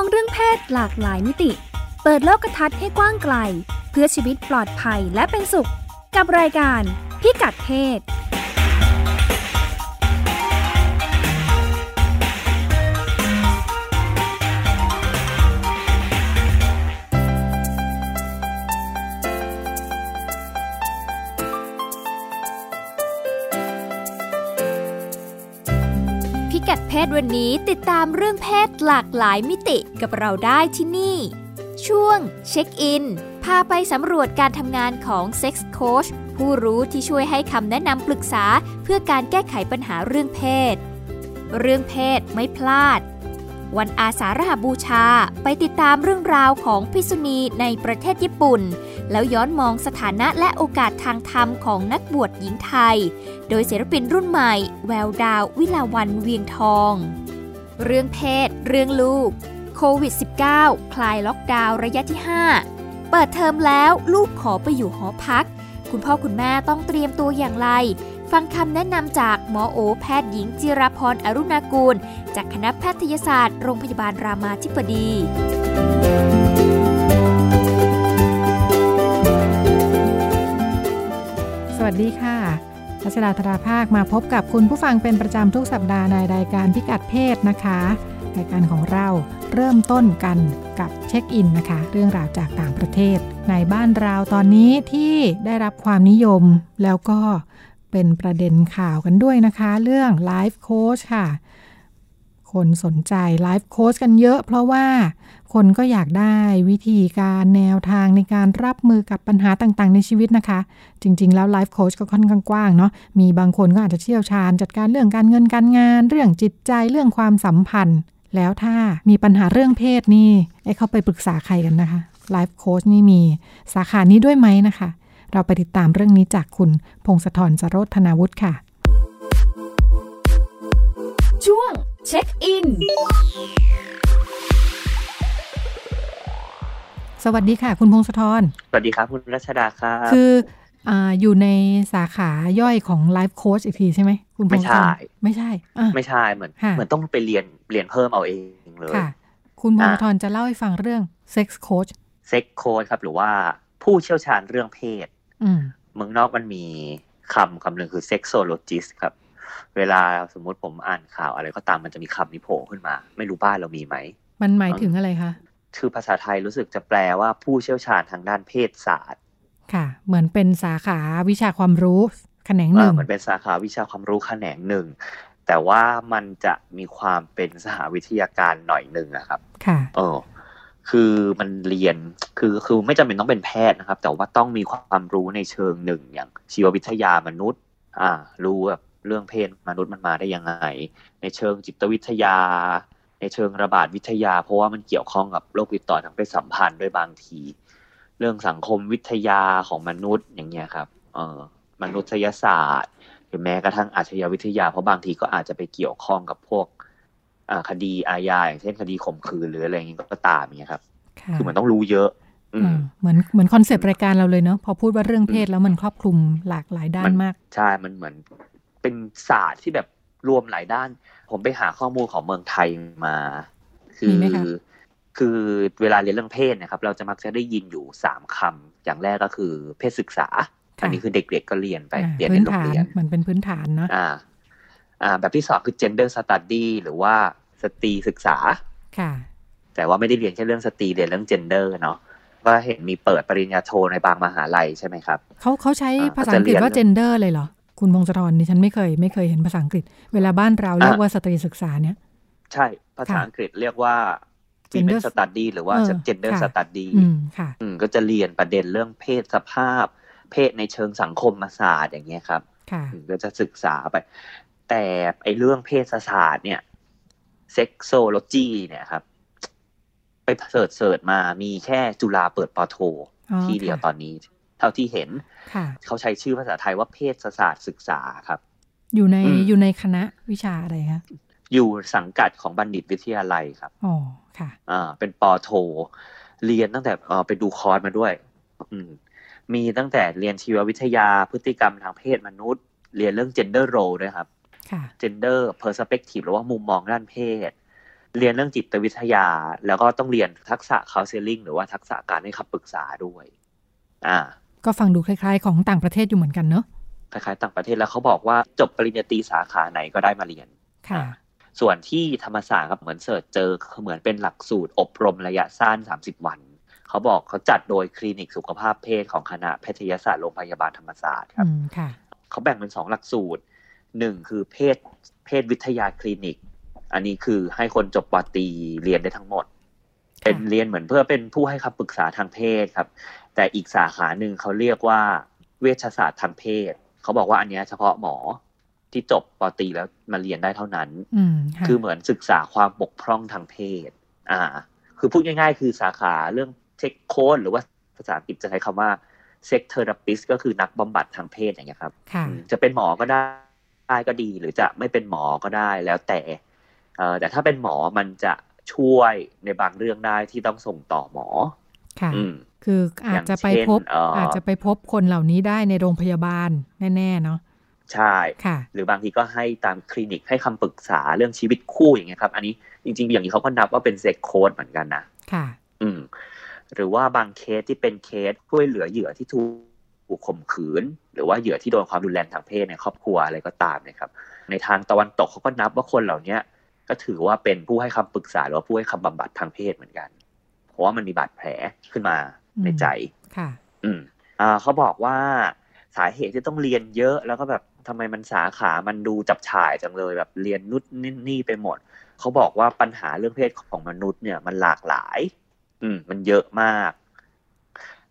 องเรื่องเพศหลากหลายมิติ เปิดโลกทัศน์ให้กว้างไกล เพื่อชีวิตปลอดภัยและเป็นสุข กับรายการพิกัดเพศ ศวันนี้ติดตามเรื่องเพศหลากหลายมิติกับเราได้ที่นี่ ช่วงเช็คอิน พาไปสำรวจการทำงานของเซ็กซ์โค้ชผู้รู้ที่ช่วยให้คำแนะนำปรึกษาเพื่อการแก้ไขปัญหาเรื่องเพศ เรื่องเพศไม่พลาด วันอาสาฬหบูชาไปติดตามเรื่องราวของพิษุณีในประเทศญี่ปุ่น แล้วย้อนมองสถานะและโอกาสทางธรรมของนักบวชหญิงไทย โดยศิลปินรุ่นใหม่ แววดาววิลาวันเวียงทอง เรื่องเพศ เรื่องลูกโควิด -19 คลายล็อกดาวน์ระยะที่ 5 เปิดเทอมแล้วลูกขอไปอยู่หอพัก คุณพ่อคุณแม่ต้องเตรียมตัวอย่างไร ฟังคำแนะนำจากหมอโอแพทย์หญิงจิรพรอรุณากูล จากคณะแพทยศาสตร์โรงพยาบาลรามาธิบดี สวัสดีค่ะรัชดาธราภาคมาพบกับคุณผู้ฟังเป็นประจำทุกสัปดาห์ในรายการพิกัดเพศนะคะรายการของเราเริ่มต้นกันกับเช็คอินนะคะ เรื่องราวจากต่างประเทศ ในบ้านเราตอนนี้ที่ได้รับความนิยมแล้วก็ เป็นประเด็นข่าวกันด้วยนะคะ เรื่องไลฟ์โค้ชค่ะ คนสนใจไลฟ์โค้ชกันเยอะ เพราะว่าคนก็อยากได้วิธีการแนวทางในการรับมือกับปัญหาต่างๆ ในชีวิตนะคะ จริง ๆ แล้วไลฟ์โค้ชก็ค่อนข้างกว้างเนาะมีบางคนก็อาจจะเชี่ยวชาญ จัดการเรื่องการเงินการงาน เรื่องจิตใจเรื่องความสัมพันธ์ แล้วถ้ามีปัญหาเรื่องเพศนี่ไอ้เข้าไปปรึกษาใครกันนะคะไลฟ์โค้ชนี่มีสาขานี้ด้วยไหมนะคะ เราไปติดตามเรื่องนี้จากคุณพงศธรสโรธนาวุฒิค่ะ ช่วงเช็คอินสวัสดีค่ะ คุณพงศธร สวัสดีครับ คุณรัชดาครับ คืออยู่ในสาขาย่อยของ life coach อีกทีใช่ไหมคุณพงศธร ไม่ใช่ ไม่ใช่ ไม่ใช่เหมือนเหมือนต้องไปเรียนเรียนเพิ่มเอาเองเลยค่ะ คุณพงศธรจะเล่าให้ฟังเรื่องเซ็กซ์โค้ชเซ็กซ์โค้ชครับ หรือว่าผู้เชี่ยวชาญเรื่องเพศ เมืองนอกมันมีคำคำหนึ่งคือ sexologist ครับ เวลาสมมุติผมอ่านข่าวอะไรก็ตามมันจะมีคำนี้โผล่ขึ้นมา ไม่รู้บ้านเรามีไหม มันหมายถึงอะไรคะคือภาษาไทยรู้สึกจะแปลว่าผู้เชี่ยวชาญทางด้านเพศศาสตร์ ค่ะ เหมือนเป็นสาขาวิชาความรู้แขนงหนึ่งเหมือนเป็นสาขาวิชาความรู้แขนงหนึ่ง แต่ว่ามันจะมีความเป็นสหวิทยาการหน่อยหนึ่งนะครับ ค่ะ เออ คือมันเรียนคือคือไม่จำเป็นต้องเป็นแพทย์นะครับ แต่ว่าต้องมีความรู้ในเชิงหนึ่งอย่างชีววิทยามนุษย์ อ่า รู้แบบเรื่องเพศมนุษย์มันมาได้ยังไง ในเชิงจิตวิทยา ในเชิงระบาดวิทยา เพราะว่ามันเกี่ยวข้องกับโรคติดต่อทางเพศสัมพันธ์ด้วยบางที เรื่องสังคมวิทยาของมนุษย์อย่างเงี้ยครับ เออมนุษยศาสตร์ หรือแม้กระทั่งอาชญาวิทยา เพราะบางทีก็อาจจะไปเกี่ยวข้องกับพวก คดีอาญาอย่างเช่นคดีข่มขืนหรืออะไรอย่างนี้ก็ตามอย่างนี้ครับคือมันต้องรู้เยอะเหมือนเหมือนคอนเซปต์รายการเราเลยเนาะพอพูดว่าเรื่องเพศแล้วมันครอบคลุมหลากหลายด้านมาก ใช่ มันเหมือนเป็นศาสตร์ที่แบบรวมหลายด้าน ผมไปหาข้อมูลของเมืองไทยมา คือคือเวลาเรียนเรื่องเพศนะครับ เราจะมักจะได้ยินอยู่สามคำอย่างแรกก็คือเพศศึกษา อันนี้คือเด็กๆก็เรียนไปเรียนในโรงเรียนมันเป็นพื้นฐานเนาะอ่า อ่า แบบที่สองคือ gender study หรือว่า สตรีศึกษา ค่ะ แต่ว่าไม่ได้เรียนแค่เรื่องสตรีเรียนเรื่องเจนเดอร์เนาะก็เห็นมีเปิดปริญญาโทในบางมหาลัยใช่ไหมครับเขาเขาใช้ภาษาอังกฤษว่าเจนเดอร์เลยเหรอ คุณพงศธรนี่ฉันไม่เคยไม่เคยเห็นภาษาอังกฤษ เวลาบ้านเราเรียกว่าสตรีศึกษาเนี่ย ใช่ภาษาอังกฤษเรียกว่า gender study หรือว่า gender study ค่ะก็จะเรียนประเด็นเรื่องเพศสภาพ เพศในเชิงสังคมศาสตร์อย่างเงี้ยครับก็จะศึกษาไป แต่ไอเรื่องเพศศาสตร์เนี่ย sexology เนี่ยครับ ไป search search มามีแค่จุฬาเปิดป.โท ที่เดียวตอนนี้ เท่าที่เห็นเขาใช้ชื่อภาษาไทยว่าเพศศาสตร์ศึกษาครับ อยู่ในอยู่ในคณะวิชาอะไรคะอยู่สังกัดของบัณฑิตวิทยาลัยครับอ๋อค่ะ อ่า เป็นป.โท เรียนตั้งแต่เออไปดูคอร์สมาด้วย อืม มีตั้งแต่เรียนชีววิทยาพฤติกรรมทางเพศมนุษย์ เรียนเรื่อง gender role ด้วยครับค่ะ gender perspective หรือว่ามุมมองด้านเพศ เรียนเรื่องจิตวิทยา แล้วก็ต้องเรียนทักษะ counseling หรือว่าทักษะการให้คำปรึกษาด้วย อ่า ก็ฟังดูคล้ายๆ ของต่างประเทศอยู่เหมือนกันเนอะคล้ายๆต่างประเทศแล้วเขาบอกว่าจบปริญญาตรีสาขาไหนก็ได้มาเรียน ค่ะ ส่วนที่ธรรมศาสตร์ครับเหมือนเสิร์ชเจอเหมือนเป็นหลักสูตรอบรมระยะสั้น 30 วัน เขาบอกเขาจัดโดยคลินิกสุขภาพเพศของคณะแพทยศาสตร์โรงพยาบาลธรรมศาสตร์ครับเขาแบ่งเป็นสองหลักสูตร หนึ่งคือเพศเพศวิทยาคลินิก อันนี้คือให้คนจบปตีเรียนได้ทั้งหมด เป็นเรียนเหมือนเพื่อเป็นผู้ให้คำปรึกษาทางเพศครับ แต่อีกสาขาหนึ่งเขาเรียกว่าเวชศาสตร์ทางเพศ เขาบอกว่าอันนี้เฉพาะหมอที่จบปตีแล้วมาเรียนได้เท่านั้น คือเหมือนศึกษาความบกพร่องทางเพศ อ่า คือพูดง่ายๆ คือสาขาเรื่องเทคโคนหรือว่าภาษาอังกฤษจะใช้คำว่า sex therapist ก็คือนักบำบัดทางเพศอย่างเงี้ยครับ จะเป็นหมอก็ได้ ได้ก็ดี หรือจะไม่เป็นหมอก็ได้แล้วแต่เออแต่ถ้าเป็นหมอมันจะช่วยในบางเรื่องได้ที่ต้องส่งต่อหมอ ค่ะคืออาจจะไปพบอาจจะไปพบคนเหล่านี้ได้ในโรงพยาบาลแน่ๆเนาะใช่ค่ะ หรือบางทีก็ให้ตามคลินิกให้คำปรึกษาเรื่องชีวิตคู่อย่างเงี้ยครับ อันนี้จริง ๆ อย่างนี้เขาก็นับว่าเป็น sex coach เหมือนกันนะ ค่ะ อืม หรือว่าบางเคสที่เป็นเคสช่วยเหลือเหยื่อที่ถูก ถูกข่มขืน หรือว่าเหยื่อที่โดนความรุนแรงทางเพศในครอบครัวอะไรก็ตามนะครับ ในทางตะวันตกเขาก็นับว่าคนเหล่าเนี้ยก็ถือว่าเป็นผู้ให้คำปรึกษาหรือว่าผู้ให้คำบำบัดทางเพศเหมือนกัน เพราะว่ามันมีบาดแผลขึ้นมาในใจค่ะ อืมอ่าเขาบอกว่าสาเหตุที่ต้องเรียนเยอะแล้วก็แบบทำไมมันสาขา มันดูจับฉ่ายจังเลยแบบเรียนนุดนี่นี่ไปหมด เขาบอกว่าปัญหาเรื่องเพศของมนุษย์เนี่ยมันหลากหลาย อืม มันเยอะมาก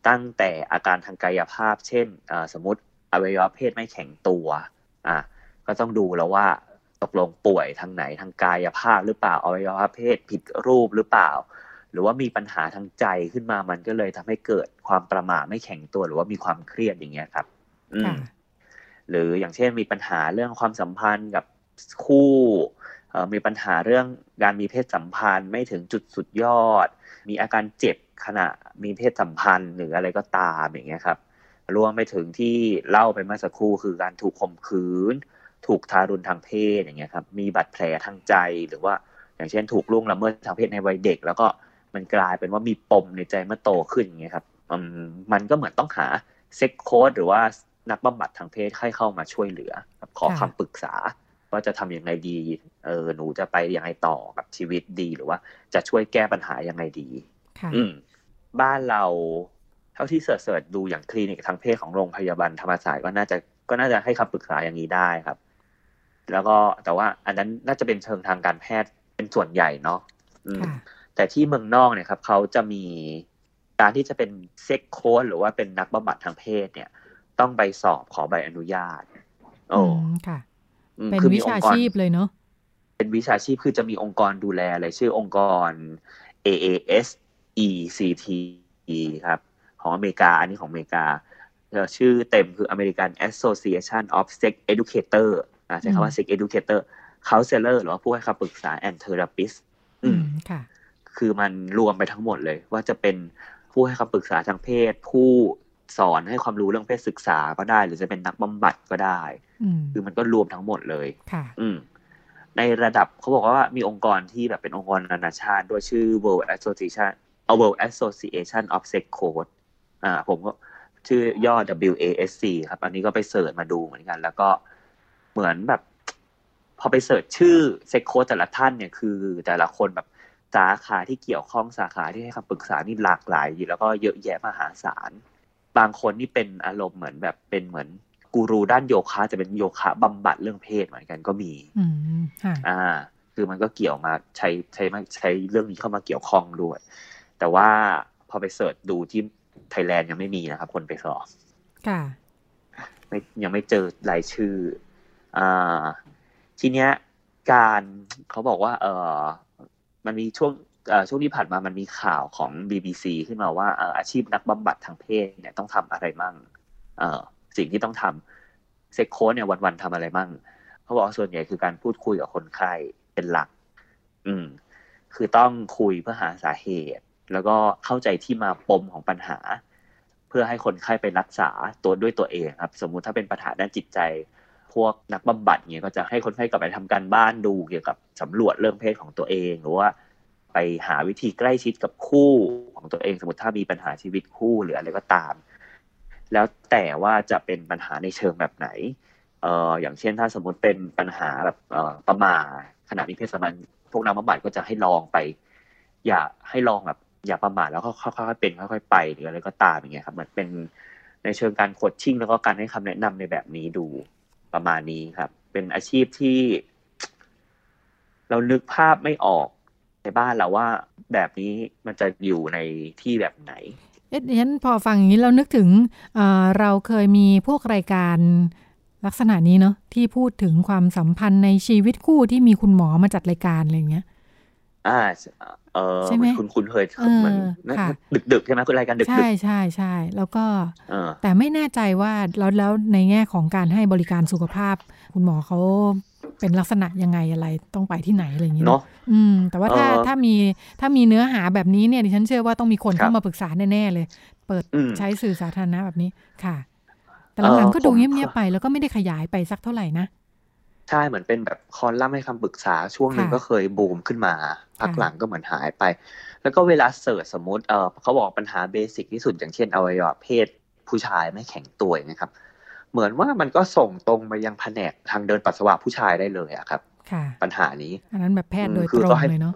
ตั้งแต่อาการทางกายภาพ เช่นสมมติอวัยวะเพศไม่แข็งตัวอะก็ต้องดูแล้วว่าตกลงป่วยทางไหนทางกายภาพหรือเปล่าอวัยวะเพศผิดรูปหรือเปล่า หรือว่ามีปัญหาทางใจขึ้นมามันก็เลยทำให้เกิดความประมาทไม่แข็งตัว หรือว่ามีความเครียดอย่างเงี้ยครับ อืมหรืออย่างเช่นมีปัญหาเรื่องความสัมพันธ์กับคู่ มีปัญหาเรื่องการมีเพศสัมพันธ์ไม่ถึงจุดสุดยอด มีอาการเจ็บขณะมีเพศสัมพันธ์หรืออะไรก็ตามอย่างเงี้ยครับรวมไปถึงที่เล่าไปเมื่อสักครู่คือการถูกข่มขืน ถูกทารุณทางเพศอย่างเงี้ยครับมีบาดแผลทางใจหรือว่า อย่างเช่น ถูกล่วงละเมิดทางเพศในวัยเด็ก แล้วก็มันกลายเป็นว่ามีปมในใจเมื่อโตขึ้นอย่างเงี้ยครับมันก็เหมือนต้องหาเซ็กโค้ดหรือว่านักบำบัดทางเพศให้เข้ามาช่วยเหลือ ขอคำปรึกษาว่าจะทำอย่างไรดี เออหนูจะไปยังไงต่อกับชีวิตดีหรือว่า จะช่วยแก้ปัญหายังไงดีอืมบ้านเราเท่าที่เสิร์ชดูอย่างคลินิกทางเพศของโรงพยาบาลธรรมศาสตร์ก็น่าจะก็น่าจะให้คำปรึกษาอย่างนี้ได้ครับ แล้วก็แต่ว่าอันนั้นน่าจะเป็นเชิงทางการแพทย์เป็นส่วนใหญ่เนาะแต่ที่เมืองนอกเนี่ยครับเขาจะมีการที่จะเป็นเซ็กโค้ดหรือว่าเป็นนักบำบัดทางเพศเนี่ย ต้องไปสอบขอใบอนุญาต โอ้ค่ะ เป็นวิชาชีพเลยเนาะ เป็นวิชาชีพคือจะมีองค์กรดูแลเลยชื่อองค์กร AAS ECT ครับของอเมริกา อันนี้ของอเมริกา ชื่อเต็มคือ American Association of Sex Educator ใช้คำว่า Sex Educator Counselor หรือว่าผู้ให้คำปรึกษา and Therapist อืมค่ะ คือมันรวมไปทั้งหมดเลย ว่าจะเป็นผู้ให้คำปรึกษาทางเพศ ผู้สอนให้ความรู้เรื่องเพศศึกษาก็ได้ หรือจะเป็นนักบำบัดก็ได้ คือมันก็รวมทั้งหมดเลย ค่ะ อืม ในระดับเขาบอกว่ามีองค์กรที่แบบเป็นองค์กรนานาชาติ ด้วยชื่อ World Association World Association of Sex Code อ่าผมก็ชื่อย่อ WASC ครับ อันนี้ก็ไปเสิร์ชมาดูเหมือนกัน แล้วก็เหมือนแบบ พอไป search ชื่อ sex coach แต่ละท่านเนี่ยคือแต่ละคนแบบสาขาที่เกี่ยวข้องสาขาที่ให้คำปรึกษานี่หลากหลาย แล้วก็เยอะแยะมหาศาล บางคนนี่เป็นอารมณ์เหมือนแบบเป็นเหมือน กูรูด้านโยคะจะเป็นโยคะบำบัดเรื่องเพศเหมือนกันก็มีอืมอ่า คือมันก็เกี่ยวมาใช้ใช้ใช้เรื่องนี้เข้ามาเกี่ยวข้องด้วย แต่ว่าพอไป search ดูที่ไทยแลนด์ยังไม่มีนะครับ คนไปสอบค่ะไม่ยังไม่เจอรายชื่ออ่าทีเนี้ย การเขาบอกว่า เออมันมีช่วงช่วงที่ผ่านมามันมีข่าวของ BBC ขึ้นมาว่าอาชีพนักบำบัดทางเพศเนี่ยต้องทำอะไรมั่ง เออ สิ่งที่ต้องทำเซ็กโค้ดเนี่ยวันๆทำอะไรมั่งเขาบอกส่วนใหญ่คือการพูดคุยกับคนไข้เป็นหลัก อืม คือต้องคุยเพื่อหาสาเหตุ แล้วก็เข้าใจที่มาปมของปัญหา เพื่อให้คนไข้ไปรักษาตัวด้วยตัวเองครับ สมมุติถ้าเป็นปัญหาด้านจิตใจพวกนักบำบัดเนี่ยก็จะให้คนไข้กลับไปทำการบ้านดูเกี่ยวกับสำรวจเรื่องเพศของตัวเอง หรือว่าไปหาวิธีใกล้ชิดกับคู่ของตัวเอง สมมติถ้ามีปัญหาชีวิตคู่หรืออะไรก็ตาม แล้วแต่ว่าจะเป็นปัญหาในเชิงแบบไหนเอ่ออย่างเช่นถ้าสมมติเป็นปัญหาแบบเอ่อประมาขณะมีเพศสัมพันธ์พวกนักบำบัดก็จะให้ลองไป อย่าให้ลองแบบ อย่าประมาทแล้วก็ค่อยๆเป็นค่อยๆไปหรืออะไรก็ตามอย่างเงี้ยครับเหมันเป็นในเชิงการโคชชิ่งแล้วก็การให้คำแนะนำในแบบนี้ดูประมาณนี้ครับ เป็นอาชีพที่ เรานึกภาพไม่ออกในบ้านเราว่าแบบนี้มันจะอยู่ในที่แบบไหน เอ๊ะดิฉันพอฟังอย่างนี้เรานึกถึงเอ่อเราเคยมีพวกรายการลักษณะนี้เนาะที่พูดถึงความสัมพันธ์ในชีวิตคู่ที่มีคุณหมอมาจัดรายการอะไรอย่างเงี้ย อ่าเออใช่ไหมคุณคุณเคยเออมันค่ะดึกดึกๆใช่ไหมคุณรายการดึกใช่ดึกใช่ใช่แล้วก็เออแต่ไม่แน่ใจว่าแล้วแล้วในแง่ของการให้บริการสุขภาพ คุณหมอเขา เป็นลักษณะยังไงอะไรต้องไปที่ไหนอะไรอย่างเงี้ยเนาะอืม แต่ว่าถ้าเออถ้ามีถ้ามีเนื้อหาแบบนี้เนี่ยดิฉันเชื่อว่าต้องมีคนครับเข้ามาปรึกษาแน่ๆเลย เปิดอืมใช้สื่อสาธารณะแบบนี้ค่ะ แต่เออหลังๆก็ดูผมเงียบๆไปแล้วก็ไม่ได้ขยายไปสักเท่าไหร่นะใช่เหมือนเป็นแบบคอลัมน์ให้คำปรึกษาช่วงหนึ่งค่ะก็เคยบูมขึ้นมาพักค่ะหลังก็เหมือนหายไป แล้วก็เวลาเสิร์ชสมมติเออเขาบอกปัญหาเบสิกที่สุดอย่างเช่นอวัยวะเพศผู้ชายไม่แข็งตัวอย่างเงี้ยครับ เหมือนว่ามันก็ส่งตรงไปยังแผนกทางเดินปัสสาวะผู้ชายได้เลยอะครับค่ะปัญหานี้ อันนั้นแบบแพทย์โดยอืมคือตรก็งให้เลยเนาะ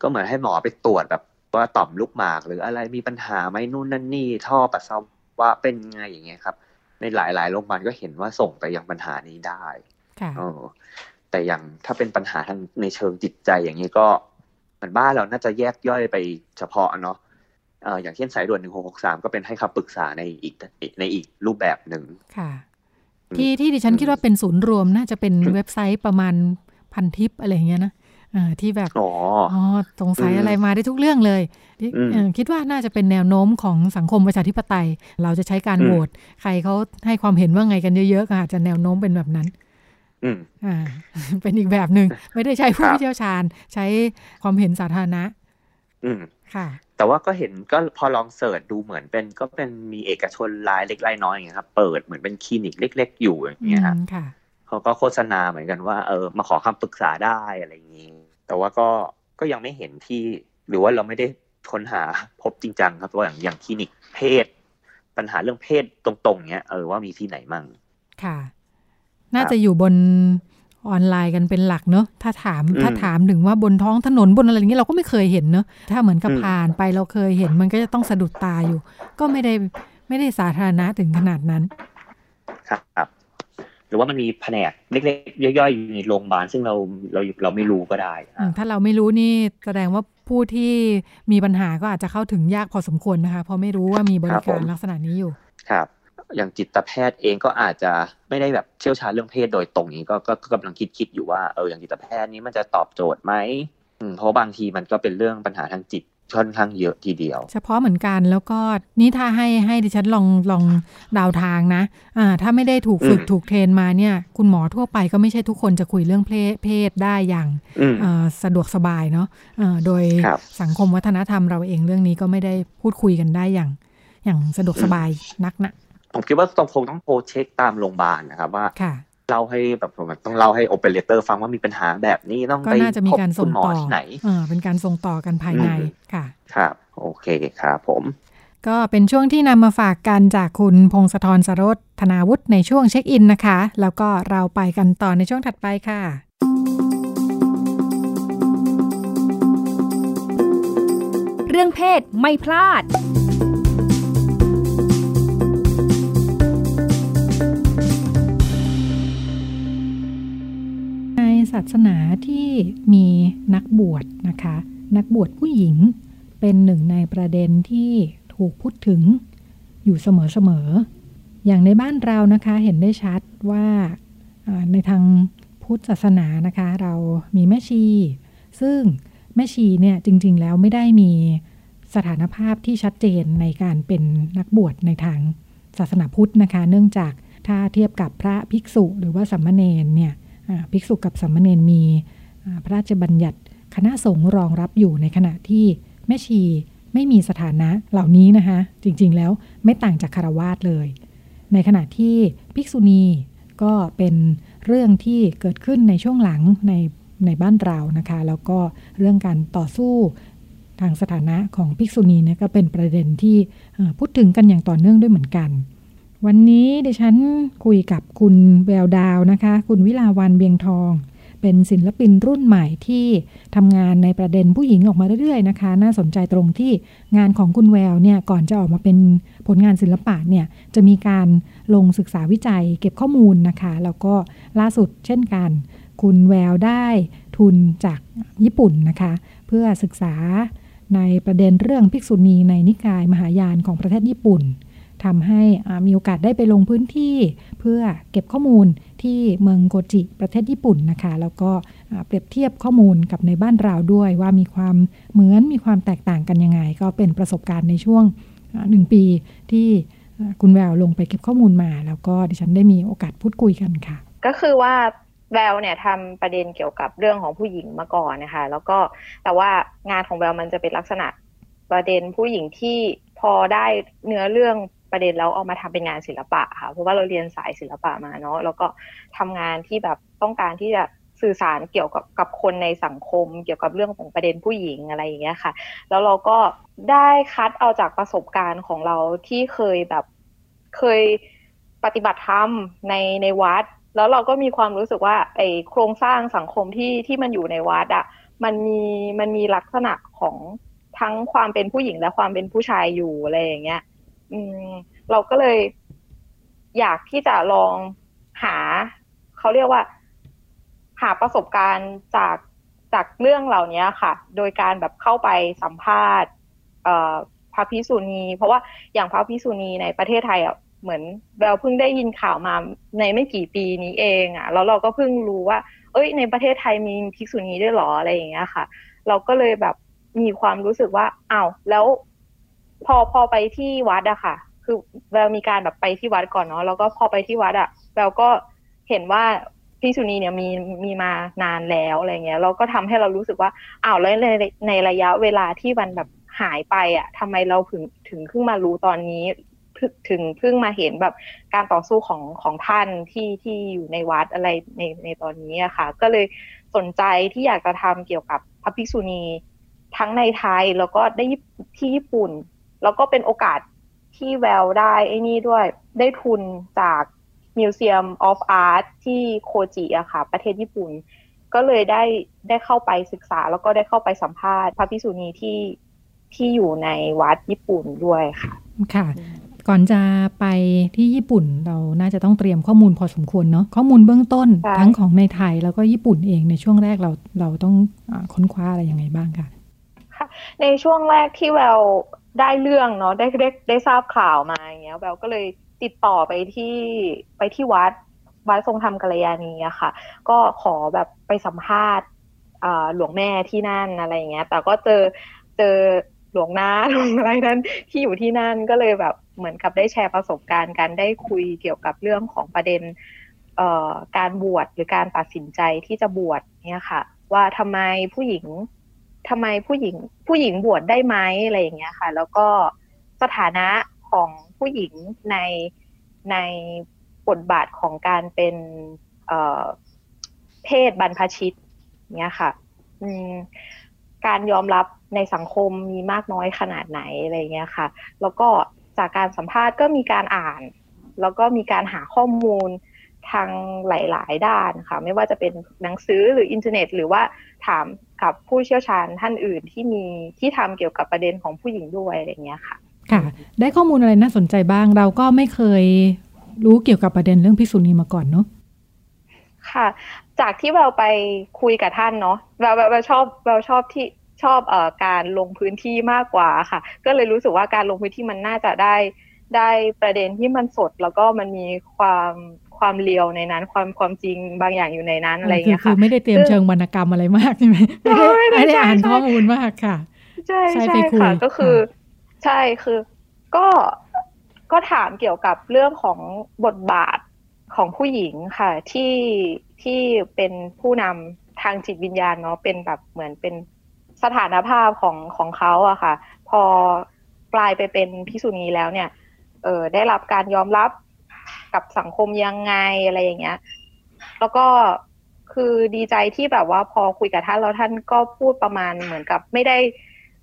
ก็เหมือนให้หมอไปตรวจแบบว่าต่อมลูกหมาก หรืออะไรมีปัญหาไหมนู่นนั่นนี่ท่อปัสสาวะเป็นไงอย่างเงี้ยครับ ในหลายๆโรงพยาบาลก็เห็นว่าส่งไปยังปัญหานี้ได้ค่ะเออแต่อย่างถ้าเป็นปัญหาทางในเชิงจิตใจอย่างนี้ก็เหมือนบ้านเราน่าจะแยกย่อยไปเฉพาะเนาะเอออย่างเช่นสายด่วนหนึ่งหกหกสามก็เป็นให้คำปรึกษาในอีกในอีกรูปแบบหนึ่งค่ะอืมที่ที่ดิฉันอืมคิดว่าเป็นศูนย์รวมน่าจะเป็นเว็บไซต์ประมาณพันทิปอะไรอย่างเงี้ยนะเออที่แบบอ๋ออ๋อสงสัยอืมอะไรมาได้ทุกเรื่องเลยที่อืมเอ่อคิดว่าน่าจะเป็นแนวโน้มของสังคมประชาธิปไตย เราจะใช้การอืมโหวตใครเขาให้ความเห็นว่าไงกันเยอะๆก็อาจจะแนวโน้มเป็นแบบนั้นอืมอ่า เป็นอีกแบบหนึ่งไม่ได้ใช้ผู้ครับเชี่ยวชาญ ใช้ความเห็นสาธารณะอืมค่ะ แต่ว่าก็เห็นก็พอลองเสิร์ชดูเหมือนเป็น ก็เป็นมีเอกชนรายเล็กรายน้อยอย่างเงี้ยครับเปิดเหมือนเป็นคลินิกเล็ก ๆ อยู่อย่างอืเงี้ยครับมค่ะเขาก็โฆษณาเหมือนกันว่าเออมาขอคำปรึกษาได้อะไรอย่างนี้แต่ว่าก็ก็ยังไม่เห็นที่ หรือว่าเราไม่ได้ค้นหาพบจริงจังครับว่าอย่างอย่างคลินิกเพศ ปัญหาเรื่องเพศตรงๆเนี้ยเออว่ามีที่ไหนมั่งค่ะ น่าจะอยู่บน ออนไลน์กันเป็นหลักเนอะถ้าถามอืมถ้าถามถึงว่าบนท้องถนนบนอะไรอย่างเงี้ยเราก็ไม่เคยเห็นเนอะถ้าเหมือนกับอืมผ่านไปเราเคยเห็นมันก็จะต้องสะดุดตาอยู่ ก็ไม่ได้ไม่ได้สาธารณะถึงขนาดนั้น ครับหรือว่ามันมีแผนกเล็กๆย่อยๆอยู่ในโรงพยาบาลซึ่งเราเราเราไม่รู้ก็ได้อือะมถ้าเราไม่รู้นี่แสดงว่าผู้ที่มีปัญหาก็อาจจะเข้าถึงยากพอสมควรนะคะเพราะไม่รู้ว่ามีบริการลักษณะนี้อยู่ ครับ อย่างจิตแพทย์เองก็อาจจะไม่ได้แบบเชี่ยวชาญเรื่องเพศโดยตรงนี้ก็ก็ก็กำลังคิดคิดอยู่ว่าเอออย่างจิตแพทย์นี้มันจะตอบโจทย์ไหมอืมเพราะบางทีมันก็เป็นเรื่องปัญหาทางจิตค่อนข้างเยอะทีเดียว เฉพาะเหมือนกันแล้วก็นี่ถ้าให้ให้ดิฉันลองลองเดาทางนะอ่าถ้าไม่ได้ถูกฝึกอืมถูก train มาเนี่ย คุณหมอทั่วไปก็ไม่ใช่ทุกคนจะคุยเรื่องเพศเพศได้อย่างอืมเอ่อสะดวกสบายเนาะเอ่อโดยครับสังคมวัฒนธรรมเราเองเรื่องนี้ก็ไม่ได้พูดคุยกันได้อย่างอย่างสะดวกสบายนักนะ ผมคิดว่าต้องคงต้องโทรเช็คตามโรงพยาบาลนะครับว่าค่ะเล่าให้แบบผมต้องเล่าให้โอเปอเรเตอร์ฟังว่ามีปัญหาแบบนี้ต้องก็ไปน่าจะมีการพบส่คุณหมอต่อที่ไหนเออเป็นการส่งต่อกันภายในอืมค่ะ ครับ โอเคครับผม ก็เป็นช่วงที่นำมาฝากกันจากคุณพงศธรสรสธนาวุฒิในช่วงเช็คอินนะคะ แล้วก็เราไปกันต่อในช่วงถัดไปค่ะ เรื่องเพศไม่พลาด ศาสนาที่มีนักบวชนะคะ นักบวชผู้หญิงเป็นหนึ่งในประเด็นที่ถูกพูดถึงอยู่เสมอๆ อย่างในบ้านเรานะคะเห็นได้ชัดว่าในทางพุทธศาสนานะคะ เรามีแม่ชี ซึ่งแม่ชีเนี่ยจริงๆแล้วไม่ได้มีสถานภาพที่ชัดเจนในการเป็นนักบวชในทางศาสนาพุทธนะคะ เนื่องจากถ้าเทียบกับพระภิกษุหรือว่าสัมมาเนนเนี่ย ภิกษุกับสามเณรมีพระราชบัญญัติคณะสงฆ์รองรับอยู่ในขณะที่แม่ชีไม่มีสถานะเหล่านี้นะคะ จริงๆแล้วไม่ต่างจากคารวาสเลย ในขณะที่ภิกษุณีก็เป็นเรื่องที่เกิดขึ้นในช่วงหลังในในบ้านเรานะคะ แล้วก็เรื่องการต่อสู้ทางสถานะของภิกษุณีเนี่ยก็เป็นประเด็นที่พูดถึงกันอย่างต่อเนื่องด้วยเหมือนกัน วันนี้ดิฉันคุยกับคุณแววดาวนะคะ คุณวิลาวันเบียงทอง เป็นศิลปินรุ่นใหม่ที่ทำงานในประเด็นผู้หญิงออกมาเรื่อยๆนะคะ น่าสนใจตรงที่งานของคุณแววเนี่ยก่อนจะออกมาเป็นผลงานศิลปะเนี่ยจะมีการลงศึกษาวิจัยเก็บข้อมูลนะคะ แล้วก็ล่าสุดเช่นกัน คุณแววได้ทุนจากญี่ปุ่นนะคะ เพื่อศึกษาในประเด็นเรื่องภิกษุณีในนิกายมหายานของประเทศญี่ปุ่น ทำให้มีโอกาสได้ไปลงพื้นที่เพื่อเก็บข้อมูลที่เมืองโกจิประเทศญี่ปุ่นนะคะ แล้วก็เปรียบเทียบข้อมูลกับในบ้านเราด้วยว่ามีความเหมือนมีความแตกต่างกันยังไง ก็เป็นประสบการณ์ในช่วงหนึ่งปีที่คุณแววลงไปเก็บข้อมูลมา แล้วก็ดิฉันได้มีโอกาสพูดคุยกันค่ะ ก็คือว่าแววเนี่ยทำประเด็นเกี่ยวกับเรื่องของผู้หญิงมาก่อนนะคะ แล้วก็แต่ว่างานของแววมันจะเป็นลักษณะประเด็นผู้หญิงที่พอได้เนื้อเรื่อง ประเด็นแล้วเอามาทำเป็นงานศิลปะค่ะเพราะว่าเราเรียนสายศิลปะมาเนาะแล้วก็ทำงานที่แบบต้องการที่จะสื่อสารเกี่ยวกับกับคนในสังคม เกี่ยวกับเรื่องของประเด็นผู้หญิงอะไรอย่างเงี้ยค่ะ แล้วเราก็ได้คัดเอาจากประสบการณ์ของเราที่เคยแบบเคยปฏิบัติธรรมในในวัด แล้วเราก็มีความรู้สึกว่าไอโครงสร้างสังคมที่ที่มันอยู่ในวัดอะ่ะมันมีมันมีลักษณะของทั้งความเป็นผู้หญิงและความเป็นผู้ชายอยู่อะไรอย่างเงี้ย อืมเราก็เลยอยากที่จะลองหาเขาเรียกว่า หาประสบการณ์จากจากเรื่องเหล่านี้ค่ะ โดยการแบบเข้าไปสัมภาษณ์พระพิสุณี เพราะว่าอย่างพระพิสุณีในประเทศไทยอะเหมือนเราเพิ่งได้ยินข่าวมาในไม่กี่ปีนี้เองอะแล้วเราก็เพิ่งรู้ว่า เอ้ย ในประเทศไทยมีพิสุณีด้วยหรออะไรอย่างเงี้ยค่ะ เราก็เลยแบบมีความรู้สึกว่าอ้าวแล้ว พอพอไปที่วัดอะค่ะ คือแววมีการแบบไปที่วัดก่อนเนาะแล้วก็พอไปที่วัดอะแววก็เห็นว่าพี่สุนีเนี่ยมีมีมานานแล้วอะไรเงี้ยเราก็ทำให้เรารู้สึกว่าอ้าวแล้วในในระยะเวลาที่มันแบบหายไปอะทำไมเราถึงถึงเพิ่งมารู้ตอนนี้ถึงเพิ่งมาเห็นแบบการต่อสู้ของของท่านที่ที่อยู่ในวัดอะไรในในตอนนี้อะค่ะ ก็เลยสนใจที่อยากจะทำเกี่ยวกับพระภิกษุณีทั้งในไทยแล้วก็ได้ที่ญี่ปุ่น แล้วก็เป็นโอกาสที่แววได้ไอ้นี่ด้วย ได้ทุนจาก Museum of Art ที่โคจิอะค่ะ ประเทศญี่ปุ่น ก็เลยได้ได้เข้าไปศึกษา แล้วก็ได้เข้าไปสัมภาษณ์ พระพิสุณีที่ที่อยู่ในวัดญี่ปุ่นด้วยค่ะ ค่ะ ก่อนจะไปที่ญี่ปุ่นเราน่าจะต้องเตรียมข้อมูลพอสมควรเนาะข้อมูลเบื้องต้นทั้งของในไทยแล้วก็ญี่ปุ่นเองในช่วงแรกเราเราต้องอค้นคว้าอะไรยังไงบ้างคะในช่วงแรกที่แวว ได้เรื่องเนาะได้ได้ได้ทราบข่าวมาอย่างเงี้ยแววก็เลยติดต่อไปที่ไปที่วัดวัดทรงธรรมกัลยาณีอะค่ะ ก็ขอแบบไปสัมภาษณ์หลวงแม่ที่นั่นอะไรเงี้ย แต่ก็เจอเจอหลวงนาหลวงอะไรนั้นที่อยู่ที่นั่นก็เลยแบบเหมือนกับได้แชร์ประสบการณ์กันได้คุยเกี่ยวกับเรื่องของประเด็นการบวชหรือการตัดสินใจที่จะบวชเนี่ยค่ะ ว่าทำไมผู้หญิง ทำไมผู้หญิงผู้หญิงบวชได้ไหมอะไรอย่างเงี้ยค่ะ แล้วก็สถานะของผู้หญิงในในบทบาทของการเป็นเเพศบรรพชิตเนี้ยค่ะการยอมรับในสังคมมีมากน้อยขนาดไหนอะไรเงี้ยค่ะ แล้วก็จากการสัมภาษณ์ก็มีการอ่าน แล้วก็มีการหาข้อมูล ทางหลาย ๆ ด้านค่ะ ไม่ว่าจะเป็นหนังสือหรืออินเทอร์เน็ต หรือว่าถามกับผู้เชี่ยวชาญท่านอื่นที่มีที่ทำเกี่ยวกับประเด็นของผู้หญิงด้วยอะไรเงี้ยค่ะ ค่ะ ได้ข้อมูลอะไรน่าสนใจบ้าง เราก็ไม่เคยรู้เกี่ยวกับประเด็นเรื่องพิษุณีมาก่อนเนาะค่ะ จากที่เราไปคุยกับท่านเนาะเราเราชอบเราชอบที่ชอบเอ่อการลงพื้นที่มากกว่าค่ะ ก็เลยรู้สึกว่าการลงพื้นที่มันน่าจะได้ได้ประเด็นที่มันสดแล้วก็มันมีความ ความเลียวในนั้น ความความจริงบางอย่างอยู่ในนั้นอะไรอย่างเงี้ยค่ะคือไม่ได้เตรียมเชิงวรรณกรรมอะไรมากใช่ไหมไม่ได้ไม่ได้อ่านข้อมูลมากค่ะ ใช่ใช่ค่ะก็คือ ใช่คือก็ก็ถามเกี่ยวกับเรื่องของบทบาทของผู้หญิงค่ะ ที่ที่เป็นผู้นำทางจิตวิญญาณเนาะเป็นแบบเหมือนเป็นสถานภาพของของเขาอะค่ะ พอกลายไปเป็นพิษุณีแล้วเนี่ยเออได้รับการยอมรับ กับสังคมยังไงอะไรอย่างเงี้ย แล้วก็คือดีใจที่แบบว่าพอคุยกับท่านแล้วท่านก็พูดประมาณเหมือนกับไม่ได้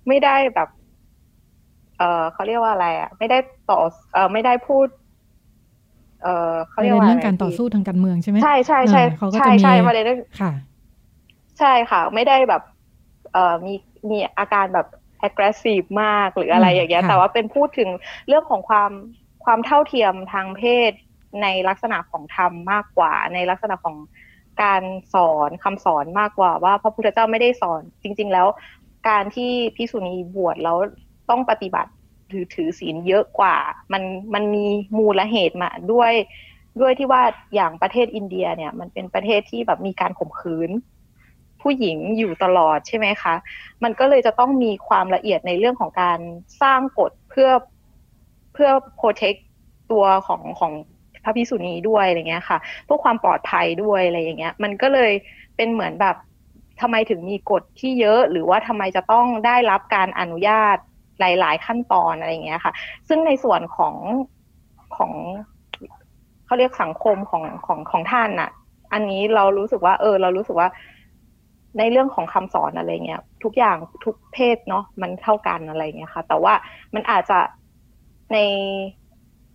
ไม่ได้แบบ เออเขาเรียกว่าอะไรอะ ไม่ได้ต่อ เออไม่ได้พูด เออเขาเรียกว่าเรื่องการต่อสู้ทางการเมืองใช่ไหมใช่ใช่ใช่เขาก็ใช่จะมีใช่ประเด็นค่ะ ใช่ค่ะ ไม่ได้แบบ เอ่อมีมีอาการแบบ aggressive มากหรืออะไรอย่างเงี้ยค่ะแต่ว่าเป็นพูดถึงเรื่องของความความเท่าเทียมทางเพศ ในลักษณะของธรรมมากกว่า ในลักษณะของการสอนคำสอนมากกว่า ว่าพระพุทธเจ้าไม่ได้สอน จริง ๆ แล้ว การที่พิกษุณีบวชแล้วต้องปฏิบัติหรือถือศีลเยอะกว่า มันมันมีมูลเหตุมาด้วยด้วยที่ว่าอย่างประเทศอินเดียเนี่ย มันเป็นประเทศที่แบบมีการข่มขืน ผู้หญิงอยู่ตลอดใช่ไหมคะ มันก็เลยจะต้องมีความละเอียดในเรื่องของการสร้างกฎเพื่อเพื่อ protect ตัวของของ พระพิสุนีด้วยอะไรเงี้ยค่ะเพื่อความปลอดภัยด้วยอะไรอย่างเงี้ย มันก็เลยเป็นเหมือนแบบทำไมถึงมีกฎที่เยอะ หรือว่าทำไมจะต้องได้รับการอนุญาตหลาย ๆ ขั้นตอนอะไรเงี้ยค่ะ ซึ่งในส่วนของของเขาเรียกสังคมของของของท่านน่ะ อันนี้เรารู้สึกว่า เออ เรารู้สึกว่า ในเรื่องของคำสอนอะไรเงี้ย ทุกอย่างทุกเพศเนาะมันเท่ากันอะไรเงี้ยค่ะ แต่ว่ามันอาจจะใน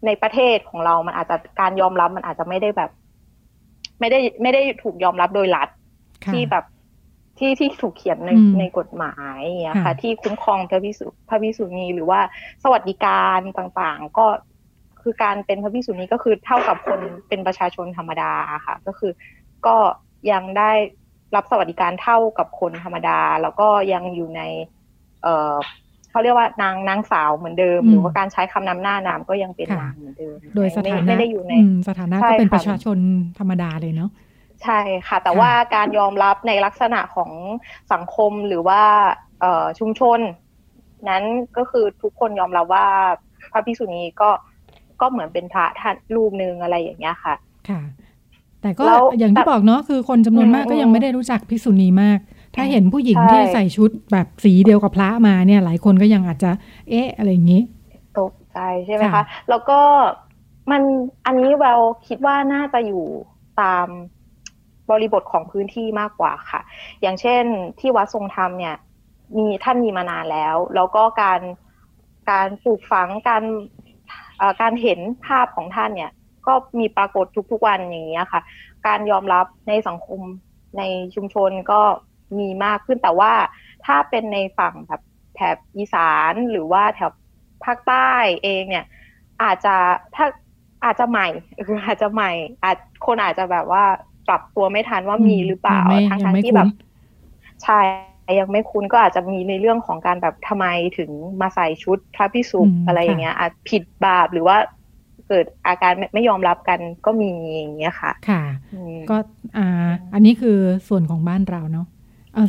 ในประเทศของเรามันอาจจะการยอมรับมันอาจจะไม่ได้แบบ ไม่ได้ไม่ได้ถูกยอมรับโดยรัฐค่ะที่แบบที่ที่ถูกเขียนในอืมในกฎหมายอย่างเงี้ยค่ะค่ะ ที่คุ้มครองพระพิสุพระพิสุนีหรือว่าสวัสดิการต่างๆ ก็คือการเป็นพระพิสุนีก็คือเท่ากับคนเป็นประชาชนธรรมดาค่ะ ก็คือก็ยังได้รับสวัสดิการเท่ากับคนธรรมดา แล้วก็ยังอยู่ใน เอ่อ เขาเรียกว่านางนางสาวเหมือนเดิมอืมหรือว่าการใช้คำนำหน้านามก็ยังเป็นค่ะนางเหมือนเดิม โดยสถาไม่นะไม่ได้อยู่ในอืมสถานะใช่ก็เป็นค่ะประชาชนธรรมดาเลยเนาะใช่ค่ะ แต่ค่ะว่าการยอมรับในลักษณะของสังคมหรือว่าเอ่อชุมชน นั้นก็คือทุกคนยอมรับว่าพระภิกษุณีก็ก็เหมือนเป็นพระท่านรูปหนึ่งอะไรอย่างเงี้ยค่ะ ค่ะ แต่ก็แล้วอย่างที่แต่บอกเนาะคือคนจำนวนมากอืมก็ยังไม่ได้รู้จักภิกษุณีมาก ถ้าเห็นผู้หญิงใช่ที่ใส่ชุดแบบสีเดียวกับพระมาเนี่ย หลายคนก็ยังอาจจะ เอ๊ะ อะไรอย่างนี้ ตกใจใช่ไหมค่ะคะแล้วก็มันอันนี้แววคิดว่าน่าจะอยู่ตามบริบทของพื้นที่มากกว่าค่ะ อย่างเช่นที่วัดทรงธรรมเนี่ย มีท่านมีมานานแล้ว แล้วก็การการปลูกฝังการเอ่อการเห็นภาพของท่านเนี่ย ก็มีปรากฏทุกๆวันอย่างเงี้ยค่ะ การยอมรับในสังคมในชุมชนก็ มีมากขึ้นแต่ว่าถ้าเป็นในฝั่งแบบแถบอีสานหรือว่าแถบภาคใต้เองเนี่ย อาจจะถ้าอาจจะใหม่คืออาจจะใหม่ อาจคนอาจจะแบบว่าปรับตัวไม่ทันว่ามีหรือเปล่ายังไม่ทั้งยังทั้งไม่ที่แบบคุ้นใช่ยังไม่คุ้นก็อาจจะมีในเรื่องของการแบบทำไมถึงมาใส่ชุดพระพิสุอืมอะไรอย่างเงี้ยอาจผิดบาปหรือว่าเกิดอาการไม่ไม่ยอมรับกันก็มีอย่างเงี้ยค่ะ ค่ะอืมก็อ่า อันนี้คือส่วนของบ้านเราเนาะเอ่อ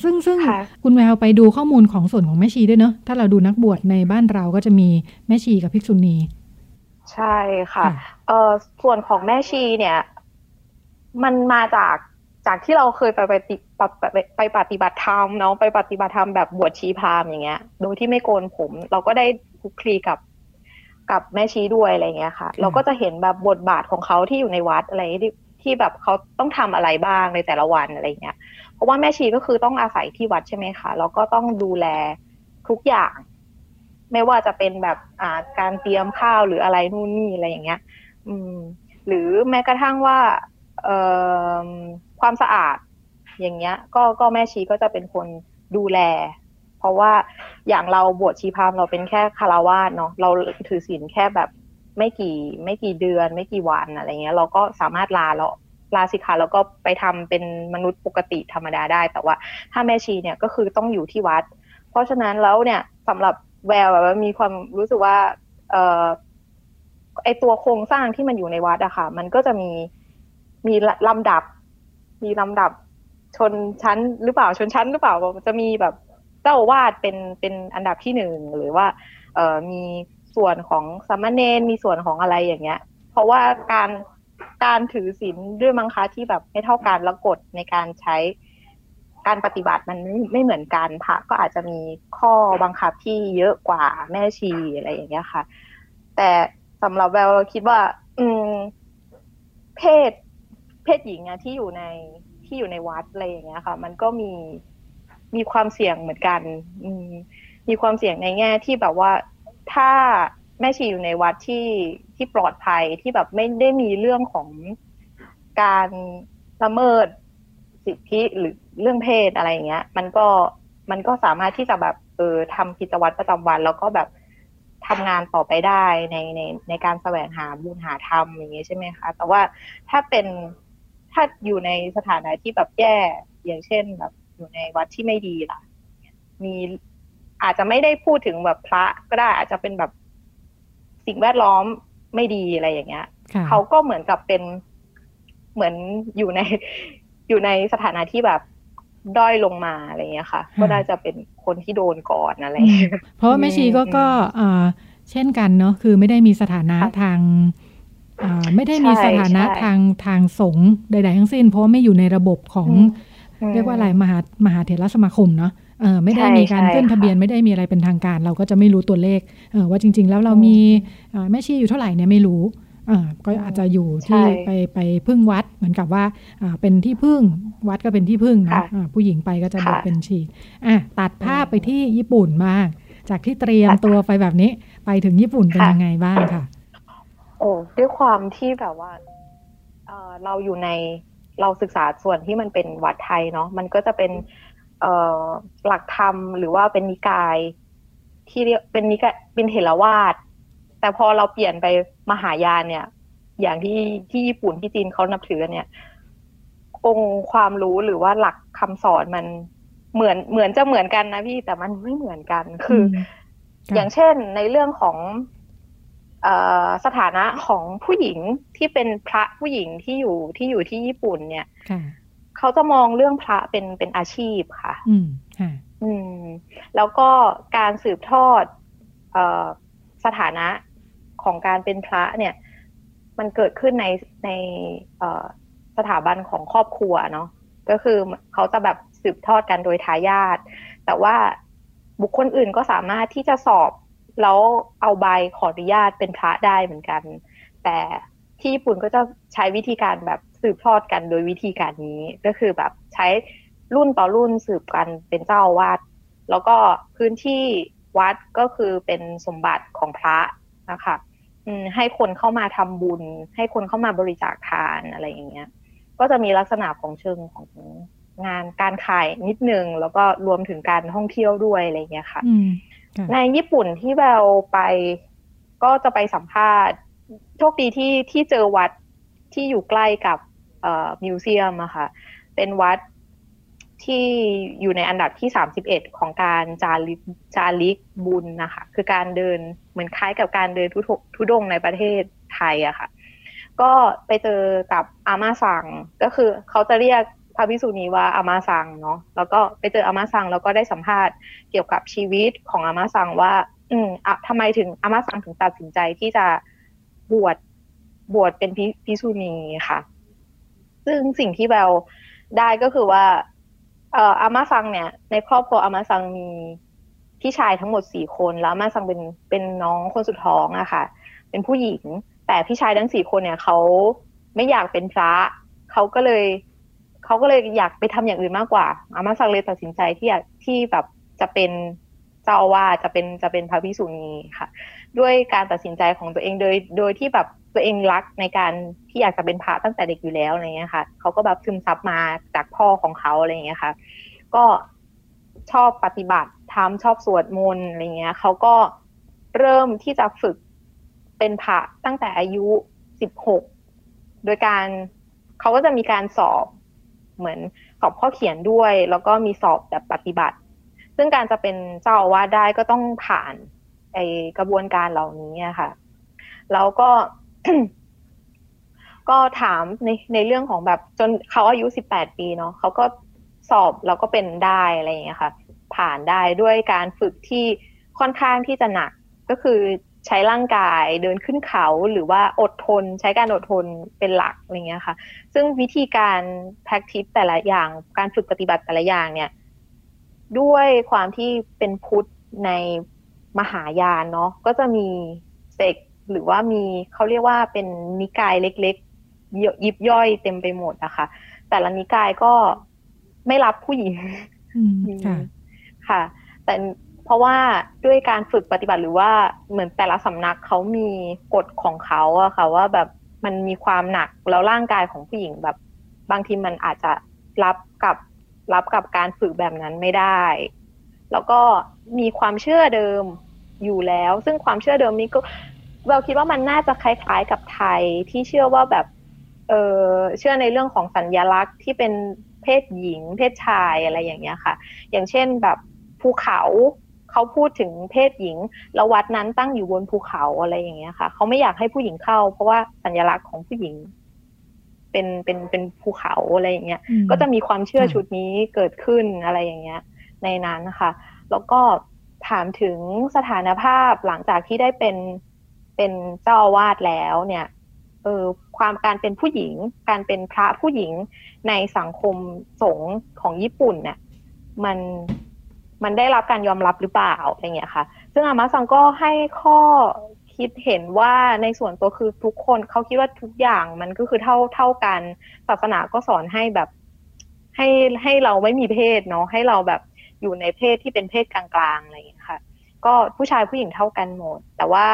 ซึ่งซึ่งค่ะคุณแววไปดูข้อมูลของส่วนของแม่ชีด้วยเนาะถ้าเราดูนักบวชในบ้านเราก็จะมีแม่ชีกับภิกษุณี ใช่ค่ะค่ะเอ่อส่วนของแม่ชีเนี่ย มันมาจากจากที่เราเคยไปไปฏิปไปไปไปปฏิบัติธรรมเนาะไปปฏิบัติธรรมแบบบวชชีพราหมณ์อย่างเงี้ย โดยที่ไม่โกนผม เราก็ได้คลุกคลีกับกับแม่ชีด้วยอะไรเงี้ยค่ะ เราก็จะเห็นแบบบทบาทของเขาที่อยู่ในวัดอะไรที่ที่แบบเขาต้องทำอะไรบ้างในแต่ละวันอะไรเงี้ยเพ ราะว่าแม่ชีก็คือต้องอาศัยที่วัดใช่ไหมคะแล้วก็ต้องดูแลทุกอย่าง ไม่ว่าจะเป็นแบบอ่าการเตรียมข้าวหรืออะไรนู่นนี่อะไรอย่างเงี้ย อืม หรือแม้กระทั่งว่าเอ่อความสะอาด อย่างเงี้ย ก็ก็แม่ชีก็จะเป็นคนดูแล เพราะว่าอย่างเราบวชชีพามเราเป็นแค่คารวาสเนาะเราถือศีลแค่แบบไม่กี่ ไม่กี่เดือน ไม่กี่วันอะไรเงี้ย เราก็สามารถลาแล้ว ลาสิกขาแล้วก็ไปทำเป็นมนุษย์ปกติธรรมดาได้ แต่ว่าถ้าแม่ชีเนี่ยก็คือต้องอยู่ที่วัด เพราะฉะนั้นแล้วเนี่ยสำหรับแววแบบว่ามีความรู้สึกว่าเออไอตัวโครงสร้างที่มันอยู่ในวัดอะค่ะ มันก็จะมีมีลำดับ มีลำดับชนชั้นหรือเปล่าชนชั้นหรือเปล่าจะมีแบบเจ้าวาดเป็นเป็นอันดับที่หนึ่งหรือว่า เออมีส่วนของสามเณรมีส่วนของอะไรอย่างเงี้ย เพราะว่าการ การถือศีลด้วยมังคะที่แบบไม่เท่ากันแล้วกฎในการใช้การปฏิบัติมันไม่ไม่เหมือนกันพระก็อาจจะมีข้อบังคับที่เยอะกว่าแม่ชีอะไรอย่างเงี้ยค่ะ แต่สำหรับแววเราคิดว่า อืม เพศ เพศหญิงอะที่อยู่ในที่อยู่ในวัดอะไรอย่างเงี้ยค่ะ มันก็มีมีความเสี่ยงเหมือนกัน อืม มีความเสี่ยงในแง่ที่แบบว่าถ้าแม่ชีอยู่ในวัดที่ ที่ปลอดภัยที่แบบไม่ได้มีเรื่องของการละเมิดสิทธิหรือเรื่องเพศอะไรเงี้ย มันก็มันก็สามารถที่จะแบบเออทำกิจวัตรประจำวัน แล้วก็แบบทำงานต่อไปได้ในในในการแสวงหาบุญหาธรรมอย่างเงี้ยใช่ไหมคะ แต่ว่าถ้าเป็นถ้าอยู่ในสถานะที่แบบแย่อย่างเช่นแบบอยู่ในวัดที่ไม่ดีล่ะ มีอาจจะไม่ได้พูดถึงแบบพระก็ได้อาจจะเป็นแบบสิ่งแวดล้อม ไม่ดีอะไรอย่างเงี้ยค่ะเขาก็เหมือนกับเป็นเหมือนอยู่ในอยู่ในสถานะที่แบบด้อยลงมาอะไรอย่างเงี้ยค่ะ ก็น่าจะเป็นคนที่โดนก่อนอะไรอย่างเงี้ยเพราะว่าแม่ชีก็อืมก็เอ่อเช่นกันเนาะคือไม่ได้มีสถานะค่ะทางเอ่อไม่ได้มีใช่สถานะใช่ทางทางสงฆ์ใดๆทั้งสิ้น เพราะว่าไม่อยู่ในระบบของอืมเรียกว่าอะไรมหามหาเถรสมาคมเนาะเออ ไม่ได้ใช่มีการใช่ขึ้นทะเบียนค่ะไม่ได้มีอะไรเป็นทางการ เราก็จะไม่รู้ตัวเลขเออว่าจริง ๆ แล้วเรามีเอ่อแม่ชีอยู่เท่าไหร่เนี่ยไม่รู้เออก็อาจจะอยู่ที่ใช่ไปไปพึ่งวัดเหมือนกับว่าอ่าเป็นที่พึ่งวัดก็เป็นที่พึ่งเนาะค่ะอ่าผู้หญิงไปก็จะบวชค่ะเป็นชีอะตัดภาพไปที่ญี่ปุ่นบ้างจากที่เตรียมค่ะตัวไปแบบนี้ ไปถึงญี่ปุ่นเป็นค่ะยังไงบ้างค่ะ โอ้ด้วยความที่แบบว่าเออเราอยู่ในเราศึกษาส่วนที่มันเป็นวัดไทยเนาะมันก็จะเป็นเอ่อ หลักธรรมหรือว่าเป็นนิกาย ที่เรียกเป็นนิกายเป็นเถรวาทแต่พอเราเปลี่ยนไปมหายานเนี่ย อย่างที่ที่ญี่ปุ่นที่จีนเขานับถือกันเนี่ย องค์ความรู้หรือว่าหลักคำสอนมันเหมือนเหมือนจะเหมือนกันนะพี่แต่มันไม่เหมือนกันคืออมค่ะอย่างเช่นในเรื่องของเอ่อสถานะของผู้หญิงที่เป็นพระผู้หญิงที่อยู่ที่อยู่ที่ญี่ปุ่นเนี่ยค่ะ เขาจะมองเรื่องพระเป็นเป็นอาชีพค่ะ อืมค่ะอืม แล้วก็การสืบทอดเอ่อสถานะของการเป็นพระเนี่ย มันเกิดขึ้นในในเอ่อสถาบันของครอบครัวเนาะก็คือเขาจะแบบสืบทอดกันโดยทายาทแต่ว่าบุคคลอื่นก็สามารถที่จะสอบแล้วเอาใบขออนุญาตเป็นพระได้เหมือนกัน แต่ที่ญี่ปุ่นก็จะใช้วิธีการแบบ สืบทอดกันโดยวิธีการนี้ก็คือแบบใช้รุ่นต่อรุ่นสืบกันเป็นเจ้าอาวาสแล้วก็พื้นที่วัดก็คือเป็นสมบัติของพระนะคะอืมให้คนเข้ามาทำบุญ ให้คนเข้ามาบริจาคทานอะไรอย่างเงี้ย ก็จะมีลักษณะของเชิงของงานการขายนิดนึง แล้วก็รวมถึงการท่องเที่ยวด้วยอะไรอย่างเงี้ยค่ะอืมค่ะในญี่ปุ่นที่แววไปก็จะไปสัมภาษณ์ โชคดีที่ที่เจอวัดที่อยู่ใกล้กับเอ่อ มิวเซียมอะค่ะ เป็นวัดที่อยู่ในอันดับที่สามสิบเอ็ดของการจาริกจาริกบุญนะคะ คือการเดินเหมือนคล้ายกับการเดินทุดทุดงในประเทศไทยอะค่ะ ก็ไปเจอกับอามาซังก็คือเขาจะเรียกพระภิกษุณีว่าอามาซังเนาะแล้วก็ไปเจออามาซังแล้วก็ได้สัมภาษณ์เกี่ยวกับชีวิตของอามาซังว่า อืมอะทำไมถึงอามาซังถึงตัดสินใจที่จะบวชบวชเป็นพิภิกษุณีค่ะ ซึ่งสิ่งที่แววได้ก็คือว่าเอ่ออาม่าซังเนี่ย ในครอบครัวอาม่าซังมีพี่ชายทั้งหมดสี่คนแล้วอาม่าซังเป็นเป็นน้องคนสุดท้องอะค่ะ เป็นผู้หญิง แต่พี่ชายทั้งสี่คนเนี่ยเขาไม่อยากเป็นพระเขาก็เลยเขาก็เลยอยากไปทำอย่างอื่นมากกว่า อาม่าซังเลยตัดสินใจที่อยากที่แบบจะเป็นเจ้าอาวาจะเป็นจะเป็นพระภิกษุณีค่ะ ด้วยการตัดสินใจของตัวเองโดยโดยที่แบบ ตัวเองรักในการที่อยากจะเป็นพระตั้งแต่เด็กอยู่แล้วอะไรเงี้ยค่ะเขาก็แบบซึมซับมาจากพ่อของเขาอะไรเงี้ยค่ะ ก็ชอบปฏิบัติทำชอบสวดมนต์อะไรเงี้ยเขาก็เริ่มที่จะฝึกเป็นพระตั้งแต่อายุสิบหกโดยการเขาก็จะมีการสอบเหมือนสอบข้อเขียนด้วย แล้วก็มีสอบแบบปฏิบัติ ซึ่งการจะเป็นเจ้าอาวาสได้ก็ต้องผ่านไอกระบวนการเหล่านี้ค่ะแล้วก็ ก็ถามในในเรื่องของแบบจนเขาอายุสิบแปดปีเนาะเขาก็สอบแล้วก็เป็นได้อะไรอย่างเงี้ยค่ะ ผ่านได้ด้วยการฝึกที่ค่อนข้างที่จะหนักก็คือใช้ร่างกายเดินขึ้นเขาหรือว่าอดทน ใช้การอดทนเป็นหลักอะไรเงี้ยค่ะ ซึ่งวิธีการ practice แต่ละอย่างการฝึกปฏิบัติแต่ละอย่างเนี่ย ด้วยความที่เป็นพุทธในมหายานเนาะก็จะมีเซก หรือว่ามีเขาเรียกว่าเป็นนิกายเล็กยิบย่อยเต็มไปหมดนะคะ แต่ละนิกายก็ไม่รับผู้หญิงค่ะค่ะ แต่เพราะว่าด้วยการฝึกปฏิบัติหรือว่าเหมือนแต่ละสำนักเขามีกฎของเขาอะค่ะ ว่าแบบมันมีความหนักแล้วร่างกายของผู้หญิงแบบ บางทีมันอาจจะรับกับรับกับการฝึกแบบนั้นไม่ได้ แล้วก็มีความเชื่อเดิมอยู่แล้ว ซึ่งความเชื่อเดิมนี้ก็ เราคิดว่ามันน่าจะคล้ายๆกับไทยที่เชื่อว่าแบบเออเชื่อในเรื่องของสัญญลักษณ์ที่เป็นเพศหญิง เพศชายอะไรอย่างเงี้ยค่ะ อย่างเช่นแบบภูเขาเขาพูดถึงเพศหญิง แล้ววัดนั้นตั้งอยู่บนภูเขาอะไรอย่างเงี้ยค่ะเขาไม่อยากให้ผู้หญิงเข้า เพราะว่าสัญลักษณ์ของผู้หญิง เป็นเป็นเป็นภูเขาอะไรอย่างเงี้ย ก็จะมีความเชื่อชุดนี้เกิดขึ้นอะไรอย่างเงี้ย ในนั้นนะคะแล้วก็ถามถึงสถานภาพหลังจากที่ได้เป็น เป็นเจ้าอาวาสแล้วเนี่ยเออความการเป็นผู้หญิง การเป็นพระผู้หญิงในสังคมสงฆ์ของญี่ปุ่นเนี่ยมันมันได้รับการยอมรับหรือเปล่าอะไรเงี้ยค่ะ ซึ่งอามาซังก็ให้ข้อคิดเห็นว่าในส่วนตัวคือทุกคนเขาคิดว่าทุกอย่างมันก็คือเท่าเท่ากันศาสนาก็สอนให้แบบ ให้ให้เราไม่มีเพศเนาะให้เราแบบอยู่ในเพศที่เป็นเพศกลางๆอะไรอย่างเงี้ยค่ะ ก็ผู้ชายผู้หญิงเท่ากันหมด แต่ว่า